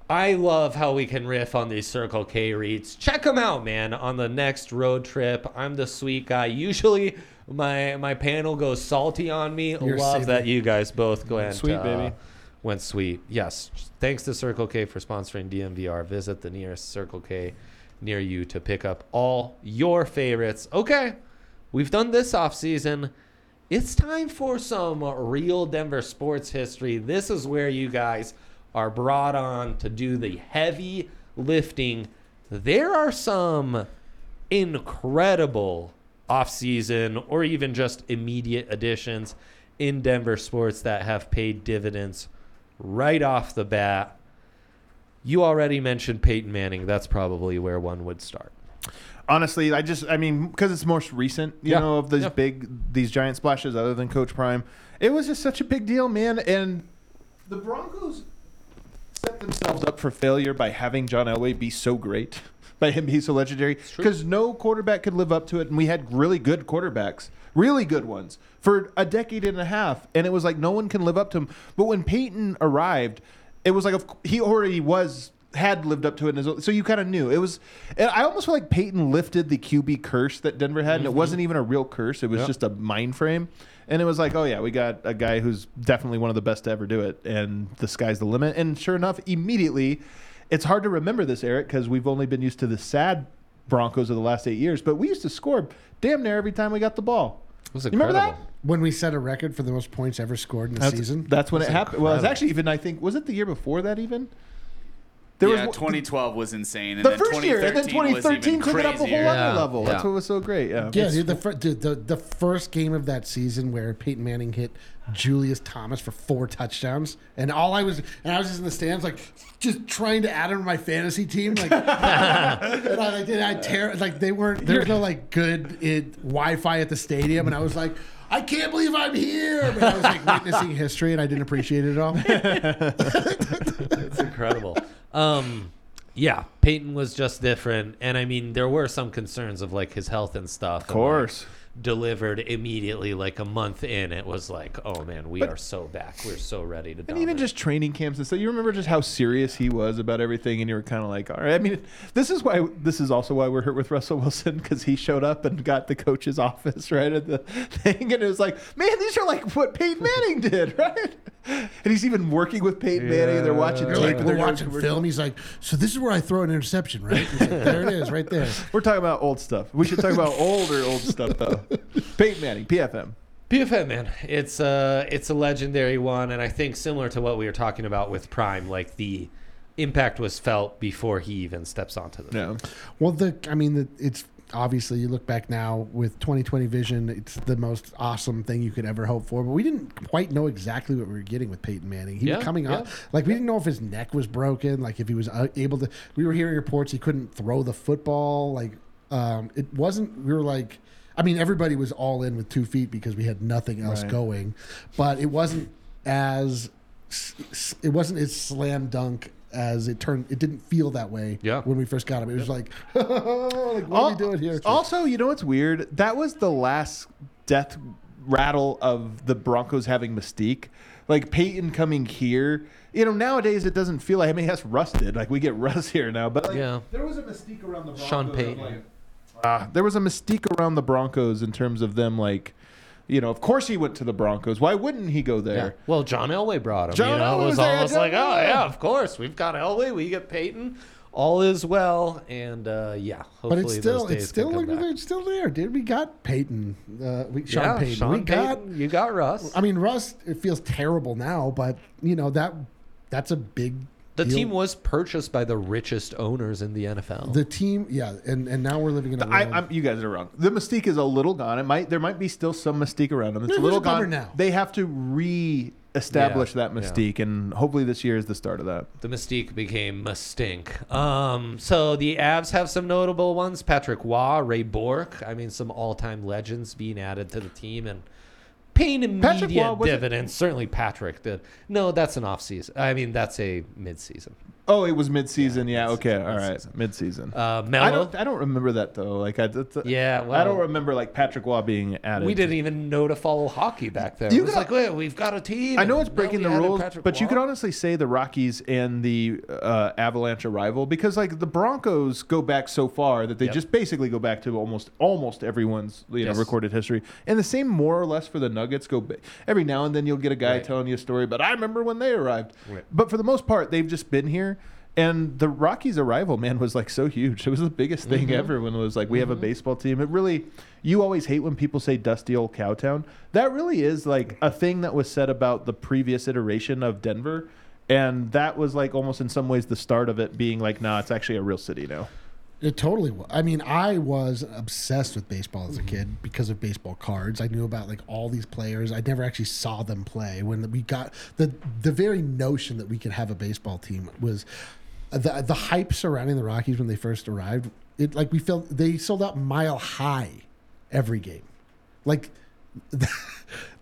I love how we can riff on these Circle K reads. Check them out, man. On the next road trip, I'm the sweet guy. Usually, my my panel goes salty on me. You're love saving- that you guys both go went Sweet, uh, baby. Went sweet. Yes. Thanks to Circle K for sponsoring DNVR. Visit the nearest Circle K near you to pick up all your favorites. Okay, we've done this off season. It's time for some real Denver sports history. This is where you guys are brought on to do the heavy lifting. There are some incredible offseason or even just immediate additions in Denver sports that have paid dividends right off the bat. You already mentioned Peyton Manning. That's probably where one would start. Honestly, I just, I mean, because it's most recent, you Yeah. know, of these Yeah. big, these giant splashes, other than Coach Prime, it was just such a big deal, man. And the Broncos set themselves up for failure by having John Elway be so great, by him being so legendary, because no quarterback could live up to it, and we had really good quarterbacks, really good ones for a decade and a half, and it was like no one can live up to him. But when Peyton arrived, it was like he already was had lived up to it, his so you kind of knew it was. I almost feel like Peyton lifted the QB curse that Denver had, and it mm-hmm. wasn't even a real curse; it was Yep. just a mind frame. And it was like, oh yeah, we got a guy who's definitely one of the best to ever do it, and the sky's the limit. And sure enough, immediately, it's hard to remember this, Eric, because we've only been used to the sad Broncos of the last eight years. But we used to score damn near every time we got the ball. It was You remember incredible. that? When we set a record for the most points ever scored in a That's, season. that's when it happened. Well, it was actually even I think was it the year before that even. There yeah, was 2012 was insane. And the then first year, and then 2013 was 2013 even took it up a whole crazier. other Yeah, level. That's what was so great. Yeah, Yeah, dude, the, fir- dude, the the first game of that season where Peyton Manning hit Julius Thomas for four touchdowns, and all I was, and I was just in the stands, like just trying to add him to my fantasy team, like, and I like, did I tear, like they weren't, there was no like good it, Wi-Fi at the stadium, and I was like. I can't believe I'm here. But I was like witnessing history, and I didn't appreciate it at all. It's incredible. Um, yeah, Peyton was just different, and I mean, there were some concerns of like his health and stuff. of course. Delivered immediately, like a month in. It was like, oh man, we are so back. We're so ready to. And even just training camps and stuff. You remember just how serious he was about everything, and you were kind of like, all right. I mean, this is why. This is also why we're hurt with Russell Wilson because he showed up and got the coach's office right at the thing, and it was like, man, these are like what Peyton Manning did, right? And he's even working with Peyton Manning, they're watching They're tape. like, we're they're watching film. He's like, so this is where I throw an interception, right? Like, there it is, right there. We're talking about old stuff. We should talk about older old stuff though. Peyton Manning, PFM. PFM, man, it's a it's a legendary one, and I think similar to what we were talking about with Prime, like the impact was felt before he even steps onto the. No, Well, the I mean, the, it's obviously you look back now with 2020 vision, it's the most awesome thing you could ever hope for. But we didn't quite know exactly what we were getting with Peyton Manning. He Yeah, was coming up yeah. like we didn't know if his neck was broken, like if he was uh, able to. We were hearing reports he couldn't throw the football. Like um, it wasn't. We were like. I mean, everybody was all in with two feet because we had nothing else Right. going, but it wasn't as it wasn't as slam dunk as it turned. It didn't feel that way Yeah. when we first got him. It was like, like what are we doing here? Also, you know what's weird? That was the last death rattle of the Broncos having mystique. Like Peyton coming here. You know, nowadays it doesn't feel like I mean that's rusted. Like we get rust here now. But like, Yeah. there was a mystique around the Broncos. Sean of, Payton. like, ah, there was a mystique around the Broncos in terms of them like you know, of course he went to the Broncos. Why wouldn't he go Yeah. there? Well, John Elway brought him. John you know, Elway it was was almost like, oh yeah, of course, we've got Elway, we get Peyton. All is well, and uh, yeah, hopefully but it's still those days it's still can come look, back. it's still there, dude. We got Peyton, uh, we, Sean yeah, Payton. Sean we got. Payton, you got Russ. I mean, Russ. It feels terrible now, but you know that that's a big. The deal. team was purchased by the richest owners in the NFL. The team, yeah, and and now we're living in a I, world. I'm, you guys are wrong. The mystique is a little gone. It might there might be still some mystique around them. It's There's a little gone now. They have to re-establish Yeah, that yeah. mystique, and hopefully this year is the start of that. the mystique became Mustink. Um, so the Avs have some notable ones: Patrick Roy, Ray Bourque. I mean, some all-time legends being added to the team and paying immediate dividends. Certainly, Patrick did. No, that's an off-season. I mean, that's a mid-season. Oh, it was mid-season. Yeah, Yeah, okay, all right, mid-season. mid-season. Uh, I don't. I don't remember that though. Like I. That's, Yeah, well- I don't remember like Patrick Roy being added. we didn't even know to follow hockey back then. You it was could- like, wait, we've got a team. I know and it's now breaking we the added rules, Patrick but you could honestly say the Rockies and the uh, Avalanche are rival because like the Broncos go back so far that they Yep. just basically go back to almost almost everyone's you know recorded history, and the same more or less for the Nuggets. Go ba- every now and then you'll get a guy Right. telling you a story, but I remember when they arrived. Right. But for the most part, they've just been here. And the Rockies' arrival, man, was like so huge. It was the biggest thing Mm-hmm. ever when it was like, we have a baseball team. It really, you always hate when people say dusty old cowtown. That really is like a thing that was said about the previous iteration of Denver. And that was like almost in some ways the start of it being like, nah, it's actually a real city now. It totally was. I mean, I was obsessed with baseball as a Mm-hmm. kid because of baseball cards. I knew about like all these players. I never actually saw them play. When we got the the very notion that we could have a baseball team was the the hype surrounding the Rockies when they first arrived. It like we felt they sold out mile high every game. Like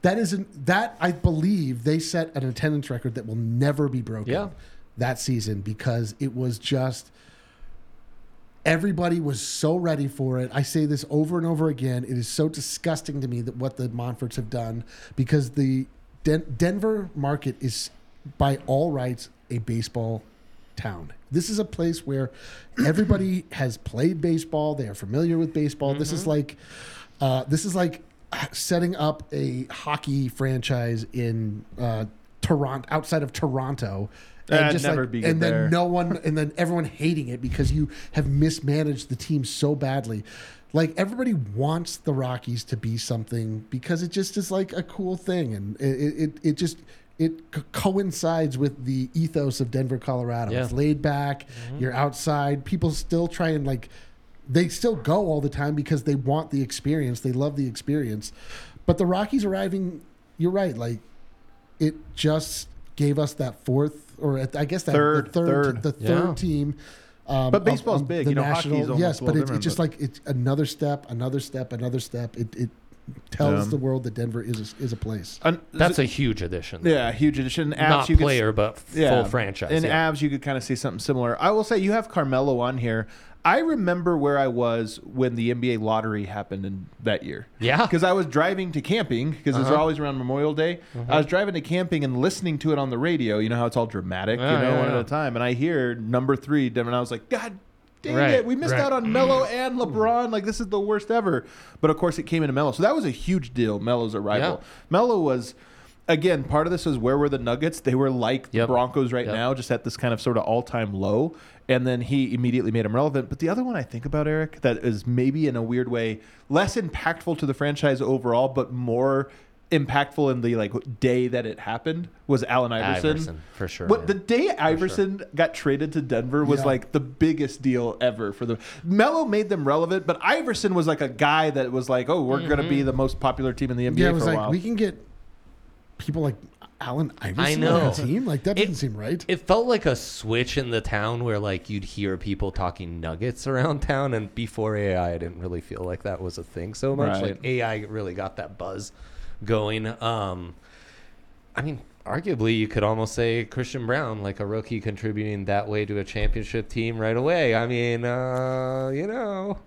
that isn't that I believe they set an attendance record that will never be broken Yeah. that season because it was just everybody was so ready for it. I say this over and over again. It is so disgusting to me that what the Monforts have done because the Den- Denver market is by all rights a baseball town. This is a place where everybody has played baseball. They are familiar with baseball. This is like uh, this is like setting up a hockey franchise in uh, Toronto, outside of Toronto, I'd never be good and then there. no one, and then everyone hating it because you have mismanaged the team so badly. Like everybody wants the Rockies to be something because it just is like a cool thing, and it it, it just it co- coincides with the ethos of Denver, Colorado. Yeah. It's laid back. You're outside. People still try and like they still go all the time because they want the experience. They love the experience. But the Rockies arriving, you're right. Like it just gave us that fourth, or at- I guess that Third, the third, third. the third Yeah. team. Um, But of- baseball's of big. the You know, hockey is almost yes, a but little it, it's just but- like it's another step, another step, another step. It it tells Yeah. the world that Denver is a, is a place. And- That's a huge addition. yeah, huge addition. Avs, Not you could- player, but f- yeah. full franchise. In yeah. Avs, you could kind of see something similar. I will say you have Carmelo on here. I remember where I was when the NBA lottery happened in that year. Yeah. Because I was driving to camping, because Uh-huh. it's always around Memorial Day. I was driving to camping and listening to it on the radio. You know how it's all dramatic, Yeah, you know, yeah, one yeah. at a time. And I hear number three, and I was like, God dang Right, it. We missed right. out on Melo and LeBron. Like, this is the worst ever. But of course, it came into Melo. So that was a huge deal, Melo's arrival. Yeah. Melo was. Again, part of this is where were the Nuggets? They were like the Broncos right Yep. now, just at this kind of sort of all time low. And then he immediately made him relevant. But the other one I think about, Eric, that is maybe in a weird way less impactful to the franchise overall, but more impactful in the like day that it happened was Allen Iverson. Iverson, for sure. But the day Iverson got traded to Denver was Yeah. like the biggest deal ever for the Melo made them relevant, but Iverson was like a guy that was like, oh, we're gonna Mm-hmm. be the most popular team in the NBA Yeah, it for a like while. we can get people like Allen Iverson I on know. our team. Like that It- doesn't seem right. It felt like a switch in the town where like you'd hear people talking nuggets around town, and before AI, I didn't really feel like that was a thing so much. Right. Like AI really got that buzz going. Um, I mean, arguably, you could almost say Christian Braun, like a rookie, contributing that way to a championship team right away. I mean, uh, you know,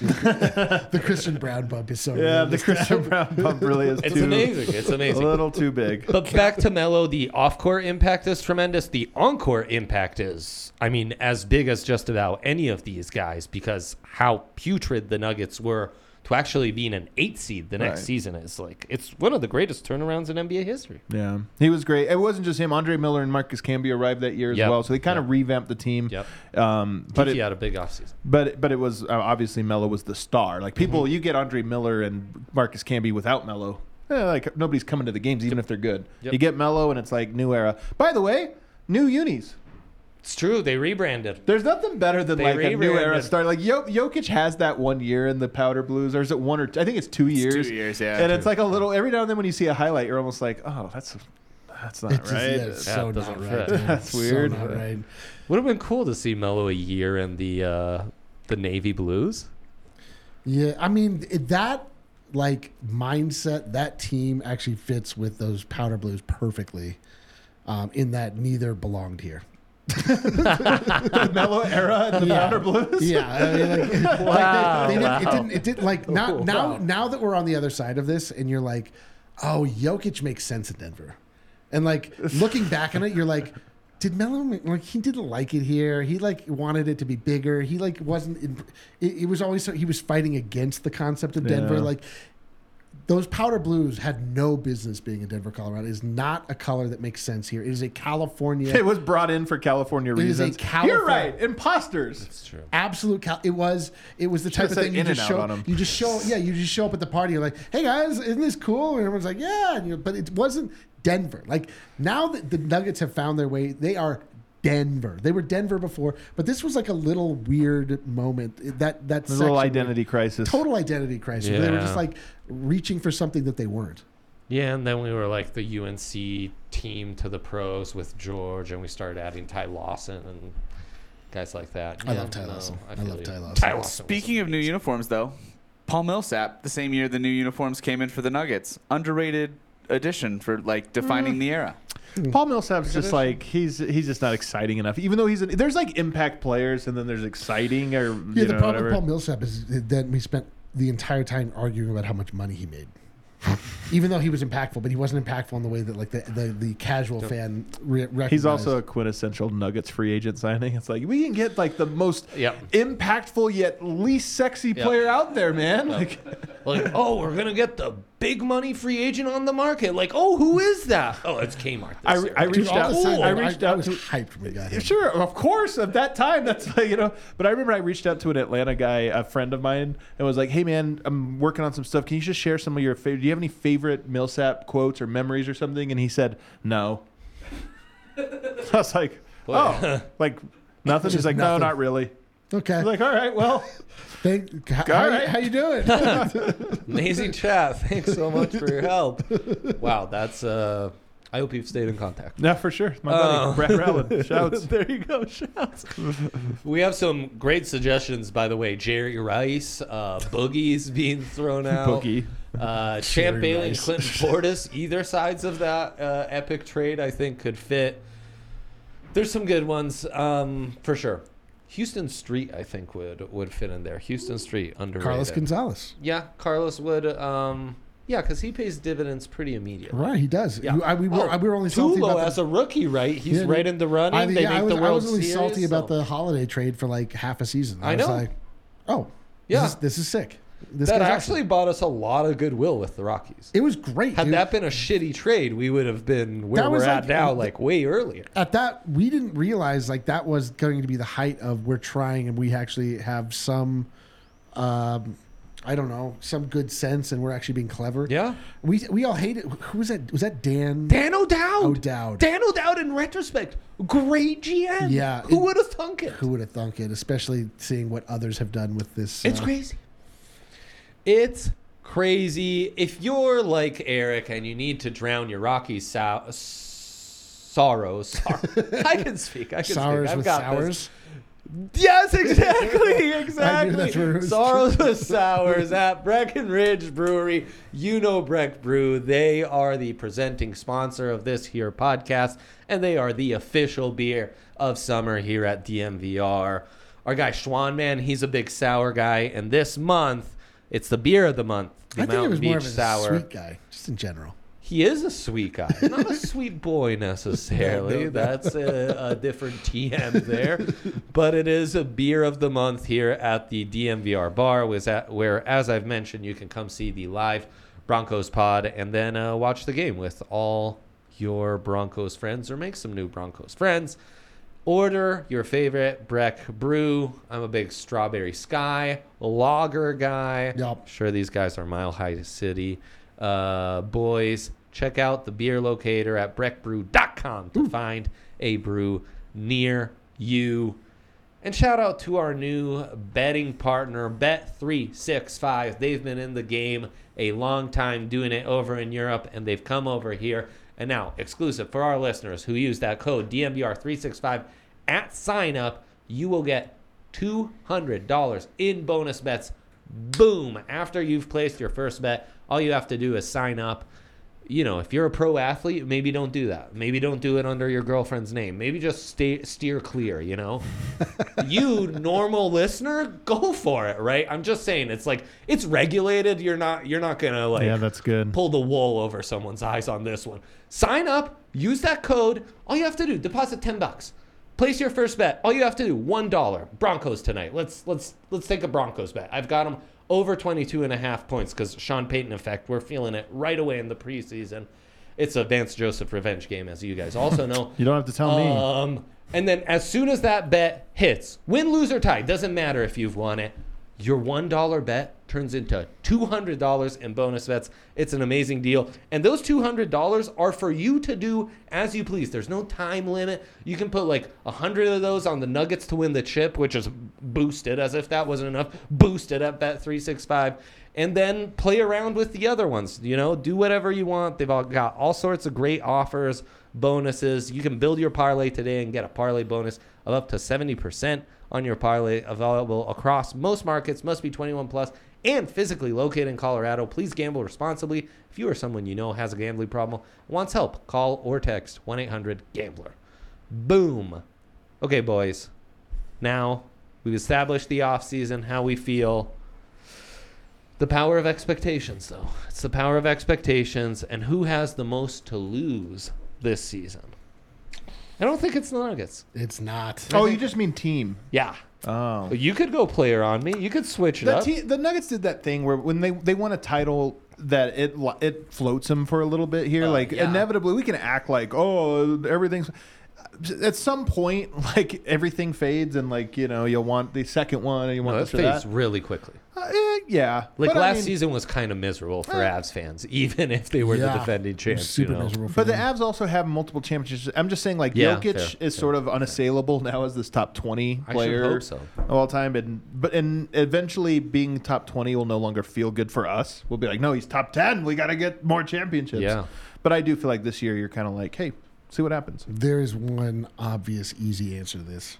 the Christian Braun bump is so yeah, real the Christian time. Brown bump really is it's too, amazing. It's amazing. a little too big. But back to Melo, the off-court impact is tremendous. The on-court impact is, I mean, as big as just about any of these guys because how putrid the Nuggets were to actually being an eight seed the next Right. season is like it's one of the greatest turnarounds in NBA history. Yeah, he was great. It wasn't just him. Andre Miller and Marcus Camby arrived that year as Yep. well, so they kind of Yep. revamped the team. Yep. Um, But he had a big offseason. but but it was uh, obviously Melo was the star. Like people, Mm-hmm. you get Andre Miller and Marcus Camby without Melo. Eh, like nobody's coming to the games, even if they're good. Yep. You get Melo, and it's like new era. By the way, new unis. It's true. They rebranded. There's nothing better than They like a new era rebranded. start. Like Jok- Jokic has that one year in the Powder Blues, or is it one or two? I think it's two years. two years, yeah. And it's like a little. Every now and then when you see a highlight, you're almost like, oh, that's that's not It's just- right. yeah, it's Yeah, so it doesn't not fit. right. dude. That's So weird. not right. Would have been cool to see Melo a year in the uh, the Navy Blues. Yeah, I mean it- that like mindset, that team actually fits with those powder blues perfectly. Um, in that neither belonged here. The Melo era and the Yeah. Powder Blues. Yeah, I mean, like, Wow, like they, they didn't, it didn't. It didn't like now. Oh, Now, wow. now that we're on the other side of this, and you're like, oh, Jokic makes sense in Denver, and like looking back on it, you're like. Did Melo like he didn't like it here? He like wanted it to be bigger. He like wasn't. In, it, it was always so he was fighting against the concept of Denver. Yeah. Like those powder blues had no business being in Denver, Colorado. It is not a color that makes sense here. It is a California It was brought in for California reasons. California- You're right. Imposters. It's true. absolute cal- it was it was the type of thing you just show on 'em. you just show yeah you just show up at the party you're like hey guys isn't this cool and everyone's like yeah and you're, but it wasn't Denver like now that the Nuggets have found their way they are Denver they were Denver before but this was like a little weird moment that that There's a little identity crisis. total identity crisis where they were just like reaching for something that they weren't Yeah, and then we were like the UNC team to the pros with George, and we started adding Ty Lawson and guys like that. I Yeah, love Ty no, Lawson. I feel love you. Ty Lawson. Ty Lawson. Speaking of new uniforms, though, Paul Millsap, the same year the new uniforms came in for the Nuggets, underrated addition for like defining mm. the era. Hmm. Paul Millsap's just like he's he's just not exciting enough. Even though he's an, there's like impact players and then there's exciting or Yeah, you the know problem whatever. with Paul Millsap is that we spent the entire time arguing about how much money he made. Even though he was impactful, but he wasn't impactful in the way that like the the, the casual fan re- recognized. He's also a quintessential Nuggets free agent signing. It's like we can get like the most Yep. impactful yet least sexy player out there, man. Like Like, oh, we're gonna get the big money free agent on the market. Like, oh, who is that? Oh, it's Kmart. I, this re- year. I Dude, reached all out. of a sudden, I reached I out was to hyped when we got him. Sure, of course. At that time, that's like, you know. But I remember I reached out to an Atlanta guy, a friend of mine, and was like, "Hey, man, I'm working on some stuff. Can you just share some of your favorite? Do you have any favorite Millsap quotes or memories or something?" And he said, "No." I was like, "Oh, like nothing." He's Just like, nothing. "No, not really." Okay. I was like, "All right, well, Thank, how, All how, you doing? Amazing chat. Thanks so much for your help. Wow, that's. uh I hope you've stayed in contact. yeah, for sure." My Oh. buddy Brad Rowland shouts. there you go. Shouts. we have some great suggestions, by the way. Jerry Rice, uh, Boogie's being thrown out. Boogie. Uh, Champ Jerry Bailey and Rice. Clinton Portis, either sides of that uh, epic trade, I think could fit. There's some good ones um, for sure. Huston Street, I think would would fit in there. Huston Street underrated. Carlos Gonzalez. Yeah, Carlos would. Um, yeah, because he pays dividends pretty immediately. Right, he does. Yeah. You- I, we, were, Oh, we were only salty Tulo about as the, a rookie, right? He's Yeah, right in the running. I, they yeah, make I was, the I was only Series. salty about the Holliday trade for like half a season. I was know. like, oh, Yeah. this is, this is sick. This that actually awesome. bought us a lot of goodwill with the Rockies. it was great. Had dude. that been a shitty trade, we would have been where That we're at like- now, like way earlier. at that we didn't realize like that was going to be the height of we're trying and we actually have some um I don't know, some good sense and we're actually being clever. Yeah. We we all hated who was that was that Dan Dan O'Dowd. O'Dowd. Dan O'Dowd, in retrospect, great GM. Yeah, Who would have thunk it? who would have thunk it, especially seeing what others have done with this It's uh, crazy. It's crazy. If you're like Eric and you need to drown your Rocky sou- sorrows, sor- I can speak. I can sours speak. I've with got sours. this. Yes, exactly, exactly. that's where it was- Sorrows with Sours at Breckenridge Brewery. You know Breck Brew. They are the presenting sponsor of this here podcast, and they are the official beer of summer here at DNVR. Our guy Schwan, man, he's a big sour guy, and this month it's the beer of the month. The I think it was Beach more of a Sour. sweet guy, just in general. He is a sweet guy, not a sweet boy necessarily. That's a, a different TM there, but it is a beer of the month here at the DNVR bar, was at, where, as I've mentioned, you can come see the live Broncos pod and then uh, watch the game with all your Broncos friends or make some new Broncos friends. Order your favorite Breck brew. I'm a big Strawberry Sky lager guy. Yup. Sure, these guys are Mile High City uh, boys. Check out the beer locator at breckbrew.com to find a brew near you. And shout out to our new betting partner, Bet365. They've been in the game a long time doing it over in Europe, and they've come over here. And now, exclusive for our listeners who use that code DNVR365 at sign up, you will get $200 in bonus bets. Boom! After you've placed your first bet, all you have to do is sign up you know, if you're a pro athlete, maybe don't do that. Maybe don't do it under your girlfriend's name. Maybe just stay steer clear, you know? you normal listener, go for it, right? I'm just saying it's like it's regulated. You're not you're not going to like Yeah, that's good. pull the wool over someone's eyes on this one. Sign up, use that code. All you have to do, deposit 10 bucks. Place your first bet. All you have to do, $1. Broncos tonight. Let's let's let's take a Broncos bet. I've got them over 22 and a half points cuz Sean Payton effect. We're feeling it right away in the preseason. It's a Vance Joseph revenge game as you guys also know. You don't have to tell me. Um, and then as soon as that bet hits, win, lose, or tie, doesn't matter if you've won it. Your $1 bet turns into $200 in bonus bets. It's an amazing deal. And those $200 are for you to do as you please. There's no time limit. You can put like 100 of those on the Nuggets to win the chip, which is boosted as if that wasn't enough. Boosted at Bet365. And then play around with the other ones. You know, do whatever you want. They've all got all sorts of great offers, bonuses. You can build your parlay today and get a parlay bonus of up to 70% on your parlay available across most markets. Must be 21 plus and physically located in Colorado. Please gamble responsibly. If you or someone you know has a gambling problem, wants help, call or text 1 800 Gambler. Boom. Okay, boys. Now we've established the offseason, how we feel. The power of expectations, though. It's the power of expectations and who has the most to lose this season. I don't think it's the Nuggets. It's not. Oh, you just mean team. Yeah. Oh. You could go player on me. You could switch it The, up. te- the Nuggets did that thing where when they they won a title that it li- it floats them for a little bit here. Uh, like yeah. inevitably, we can act like oh everything's. At some point, like everything fades, and like you know, you'll want the second one, and you want No, this that or fades that. really quickly. Uh, eh, yeah, Like But I last mean- season was kind of miserable for Eh. Avs fans, even if they were the defending champs. Super you know? miserable for But the them. Avs also have multiple championships. I'm just saying, like Yeah, Jokic fair, is fair, sort of unassailable now as this top 20 I player hope so. of all time. And but and eventually being top 20 will no longer feel good for us. We'll be like, no, he's top 10. We got to get more championships. Yeah. But I do feel like this year you're kind of like, hey, see what happens. There is one obvious, easy answer to this.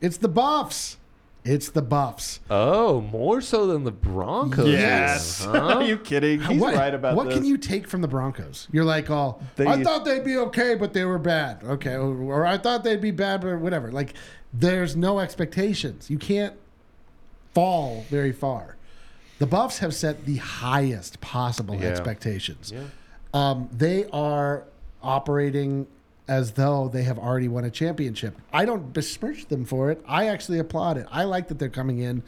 It's the Buffs. It's the Buffs. Oh, more so than the Broncos. Yes. Huh? Are you kidding? He's what, right about that. what this. can you take from the Broncos? You're like, oh, They- I thought they'd be okay, but they were bad. Okay, or, or I thought they'd be bad, but whatever. Like, there's no expectations. You can't fall very far. The Buffs have set the highest possible Yeah. expectations. Yeah. Um, they are operating as though they have already won a championship. I don't besmirch them for it. I actually applaud it. I like that they're coming in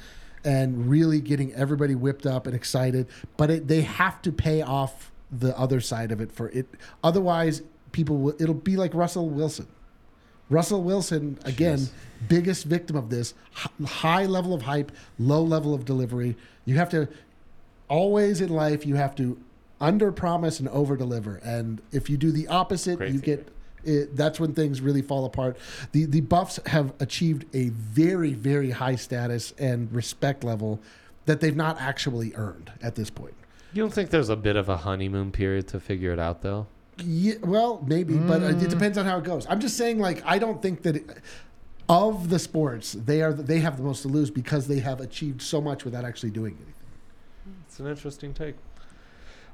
and really getting everybody whipped up and excited. But it, they have to pay off the other side of it for it. Otherwise, people will. It'll be like Russell Wilson. Russell Wilson again, biggest victim of this high level of hype, low level of delivery. You have to always in life you have to under promise and over deliver, and if you do the opposite, Great you get. It, that's when things really fall apart. The the Buffs have achieved a very very high status and respect level that they've not actually earned at this point. You don't think there's a bit of a honeymoon period to figure it out, though? Yeah, well, maybe, but uh, Mm. it depends on how it goes. I'm just saying, like, I don't think that it, of the sports they are they have the most to lose because they have achieved so much without actually doing anything. It's an interesting take.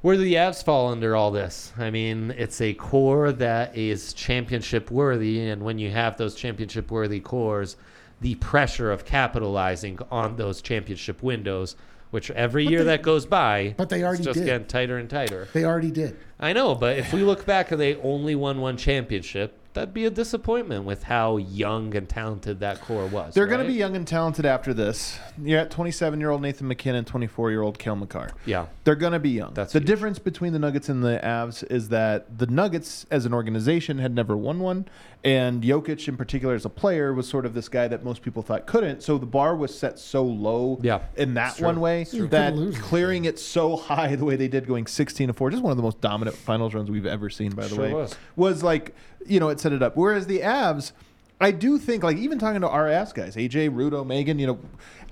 Where do the Avs fall under all this? I mean, it's a core that is championship worthy, and when you have those championship worthy cores, the pressure of capitalizing on those championship windows, which every year they- that goes by, but they already just did. getting tighter and tighter. They already did. I know, but if we look back and they only won one championship, that'd be a disappointment with how young and talented that core was. They're going to be young and talented after this. You're at 27 year old Nathan MacKinnon, 24 year old Cale Makar. Yeah. They're going to be young. That's the huge. difference between the Nuggets and the Avs is that the Nuggets, as an organization, had never won one, and Jokic, in particular, as a player, was sort of this guy that most people thought couldn't. So the bar was set so low Yeah, in that one way that Couldn't lose it. clearing it so high the way they did, going 16 to four, just one of the most dominant finals runs we've ever seen. By the Sure way, was. was like you know it set it up. Whereas the Avs, I do think like even talking to our Avs guys, AJ, Rudo, Megan, you know,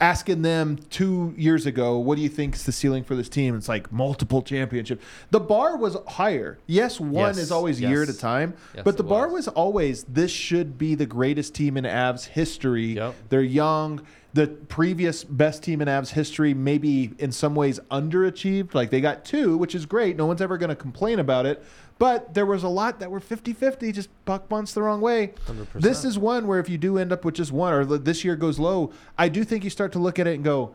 asking them two years ago, what do you think is the ceiling for this team? It's like multiple championship. The bar was higher. Yes, one Yes, is always year at a time, Yes, but the bar was. was always this should be the greatest team in Avs history. Yep. They're young. The previous best team in Avs history, maybe in some ways underachieved. Like they got two, which is great. No one's ever going to complain about it. But there was a lot that were 50 50, just buck bunts the wrong way. 100%. This is one where if you do end up with just one or this year goes low, I do think you start to look at it and go,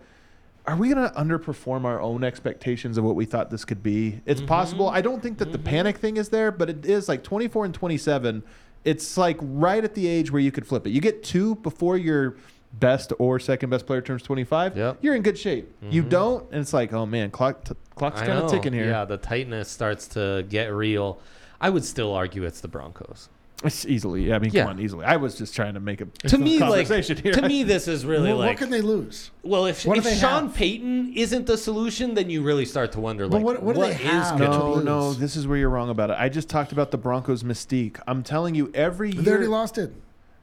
are we going to underperform our own expectations of what we thought this could be? It's Mm-hmm. possible. I don't think that the panic thing is there, but it is like 24 and 27. It's like right at the age where you could flip it. You get two before your best or second best player turns 25. Yep. You're in good shape. You mm-hmm. don't, and it's like, oh man, clock t- clock's kind of ticking here. Yeah, the tightness starts to get real. I would still argue it's the Broncos. It's easily. I mean, Yeah. come on, easily. I was just trying to make a To me, like here. to me, this is really Well, like. what can they lose? well, if, if Sean have? Payton isn't the solution, then you really start to wonder, But like, what- what do they is have? gonna No, lose. no, this is where you're wrong about it. I just talked about the Broncos' mystique. I'm telling you, every year They already lost it.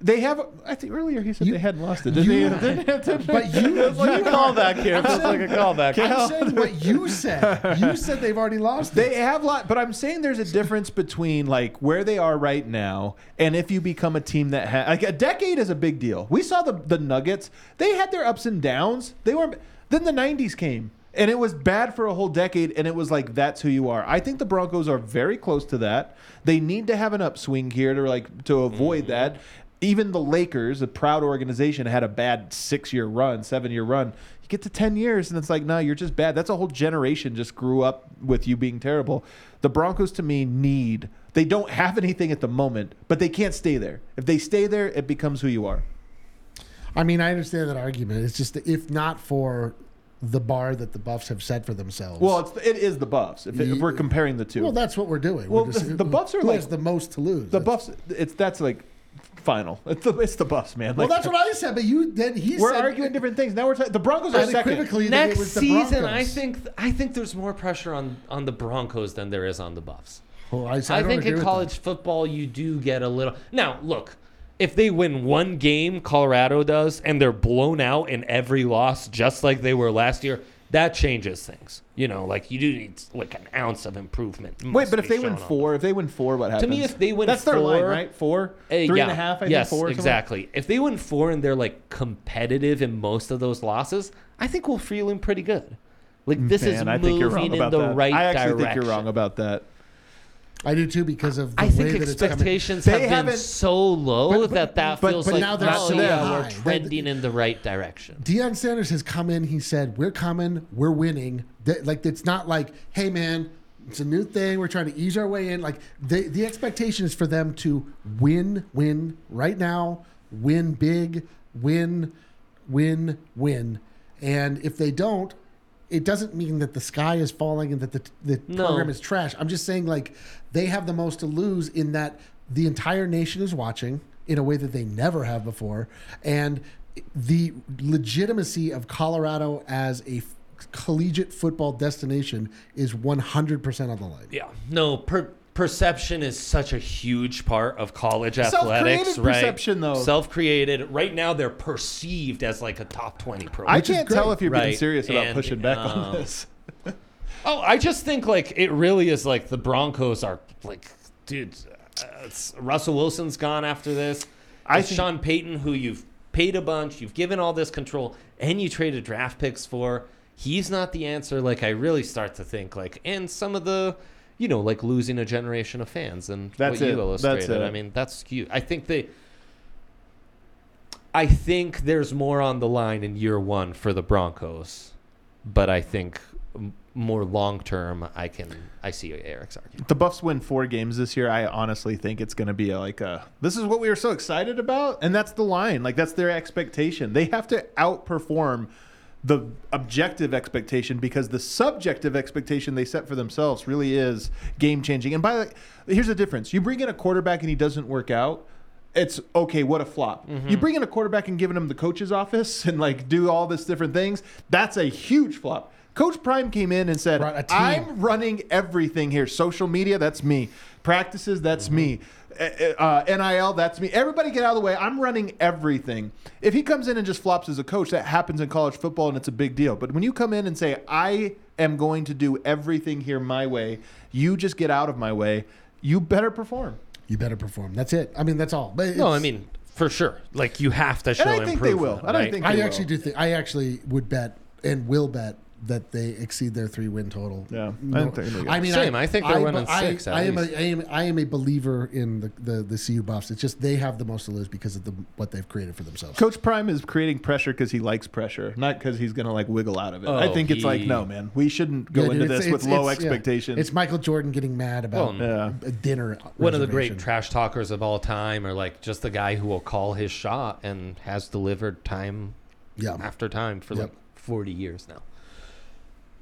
They have. I think earlier he said You- they hadn't lost it. Did you- they? Did, But you, It's like you a callback here. It feels like a callback. I'm saying what you said. You said they've already lost They it. have lost, but I'm saying there's a difference between like where they are right now and if you become a team that has like a decade is a big deal. We saw the the Nuggets; they had their ups and downs. They were Then the 90s came. And it was bad for a whole decade, and it was like that's who you are. I think the Broncos are very close to that. They need to have an upswing here to like to avoid mm-hmm. that. Even the Lakers, a proud organization, had a bad six year run, seven year run. You get to ten years, and it's like, no, you're just bad. That's a whole generation just grew up with you being terrible. The Broncos, to me, need. They don't have anything at the moment, but they can't stay there. If they stay there, it becomes who you are. I mean, I understand that argument. It's just if not for the bar that the Buffs have set for themselves. Well, it's it is the Buffs. If, if we're comparing the two, well, that's what we're doing. Well, We're just- the- the Buffs are who like- has the most to lose. The That's- Buffs, it's that's like final. It's the it's the Buffs, man. Well, that's what I said, but you then he we're said arguing different things. Now we're talking. The Broncos are second. unequivocally that Next the season, Broncos. I think I think there's more pressure on on the Broncos than there is on the Buffs. Well, I, I I, think in with college football you do get a little. Now, look, if they win one game, Colorado does, and they're blown out in every loss, just like they were last year, that changes things. You know, like you do need like an ounce of improvement. Wait, but if they win four, if they win four, what happens? To me, if they win that's their line, right? Four, Uh, three and a half. I yes, think four. exactly. If they win four and they're like competitive in most of those losses, I think we're feeling pretty good. Like this is Man, I moving think you're wrong in the that. right direction. I actually direction. think you're wrong about that. I do too because of the I way think that it's coming. expectations They have been haven't- so low But- but- that that but- feels but like now they're oh, so yeah, high. we're That- trending in the right direction. Deion Sanders has come in. He said, "We're coming. We're winning." That- Like it's not like, "Hey, man, it's a new thing. We're trying to ease our way in." Like the the expectation is for them to win, win right now, win big, win, win, win. And if they don't, it doesn't mean that the sky is falling and that the the No. program is trash. I'm just saying like they have the most to lose in that the entire nation is watching in a way that they never have before, and the legitimacy of Colorado as a f- collegiate football destination is 100% on the line. Yeah, no. Per- perception is such a huge part of college Self-created athletics, right? perception, though. Self-created. Right now, they're perceived as like a top twenty I program. Which is can't tell if you're being serious about And, pushing back on um, this. Oh, I just think like it really is like the Broncos are like, dude. Uh, it's, Russell Wilson's gone after this. I It's think- Sean Payton, who you've paid a bunch, you've given all this control, and you traded draft picks for. He's not the answer. Like I really start to think like, and some of the, you know, like losing a generation of fans and That's what you it. That's illustrated. it. I mean, that's cute. I think they. I think there's more on the line in year one for the Broncos, but I think more long term, I can I see Eric's argument. the Buffs win four games this year, I honestly think it's going to be like a. This is what we were so excited about, and that's the line. Like that's their expectation. They have to outperform the objective expectation because the subjective expectation they set for themselves really is game changing. And by the way, here's the difference: you bring in a quarterback and he doesn't work out. It's okay. What a flop! Mm-hmm. You bring in a quarterback and giving him the coach's office and like do all this different things. That's a huge flop. Coach Prime came in and said, Brought a team. "I'm running everything here. Social media, that's me. Practices, that's mm-hmm. me. Uh, NIL, that's me. Everybody get out of the way. I'm running everything. If he comes in and just flops as a coach, that happens in college football and it's a big deal. But when you come in and say, I am going to do everything here my way, you just get out of my way, you better perform. You better perform. That's it. I mean, that's all. But No, I mean for sure. Like you have to show improvement. I think they will. improvement, I don't right? think- I actually will. do think I actually would bet and will bet that they exceed their three win total. Yeah, I No- think they. I mean, Same. I think they're winning I, six at I am, a, least. I am I am a believer in the, the the CU Buffs. It's just they have the most to lose because of the what they've created for themselves. Coach Prime is creating pressure because he likes pressure, not because he's going to like wiggle out of it. I Oh, think it's like, no, man, we shouldn't go Yeah, into dude, it's- this with it's- low it's- yeah. expectations. It's Michael Jordan getting mad about Well, yeah. a dinner. One of the great trash talkers of all time, or like just the guy who will call his shot and has delivered time Yeah. after time for Yep. like 40 years now.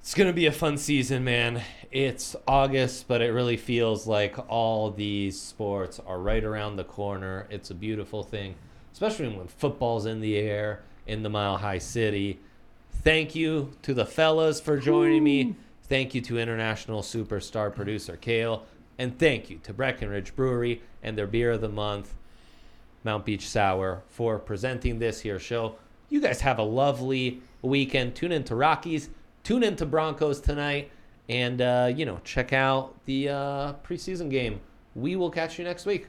It's going to be a fun season, man. It's August, but it really feels like all these sports are right around the corner. It's a beautiful thing, especially when football's in the air in the Mile High City. Thank you to the fellas for joining me. Thank you to international superstar producer Kale. And thank you to Breckenridge Brewery and their beer of the month, Mount Beach Sour, for presenting this here show. You guys have a lovely weekend. Tune in to Rockies, tune in to Broncos tonight, and uh, you know, check out the uh, preseason game. We will catch you next week.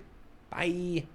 Bye.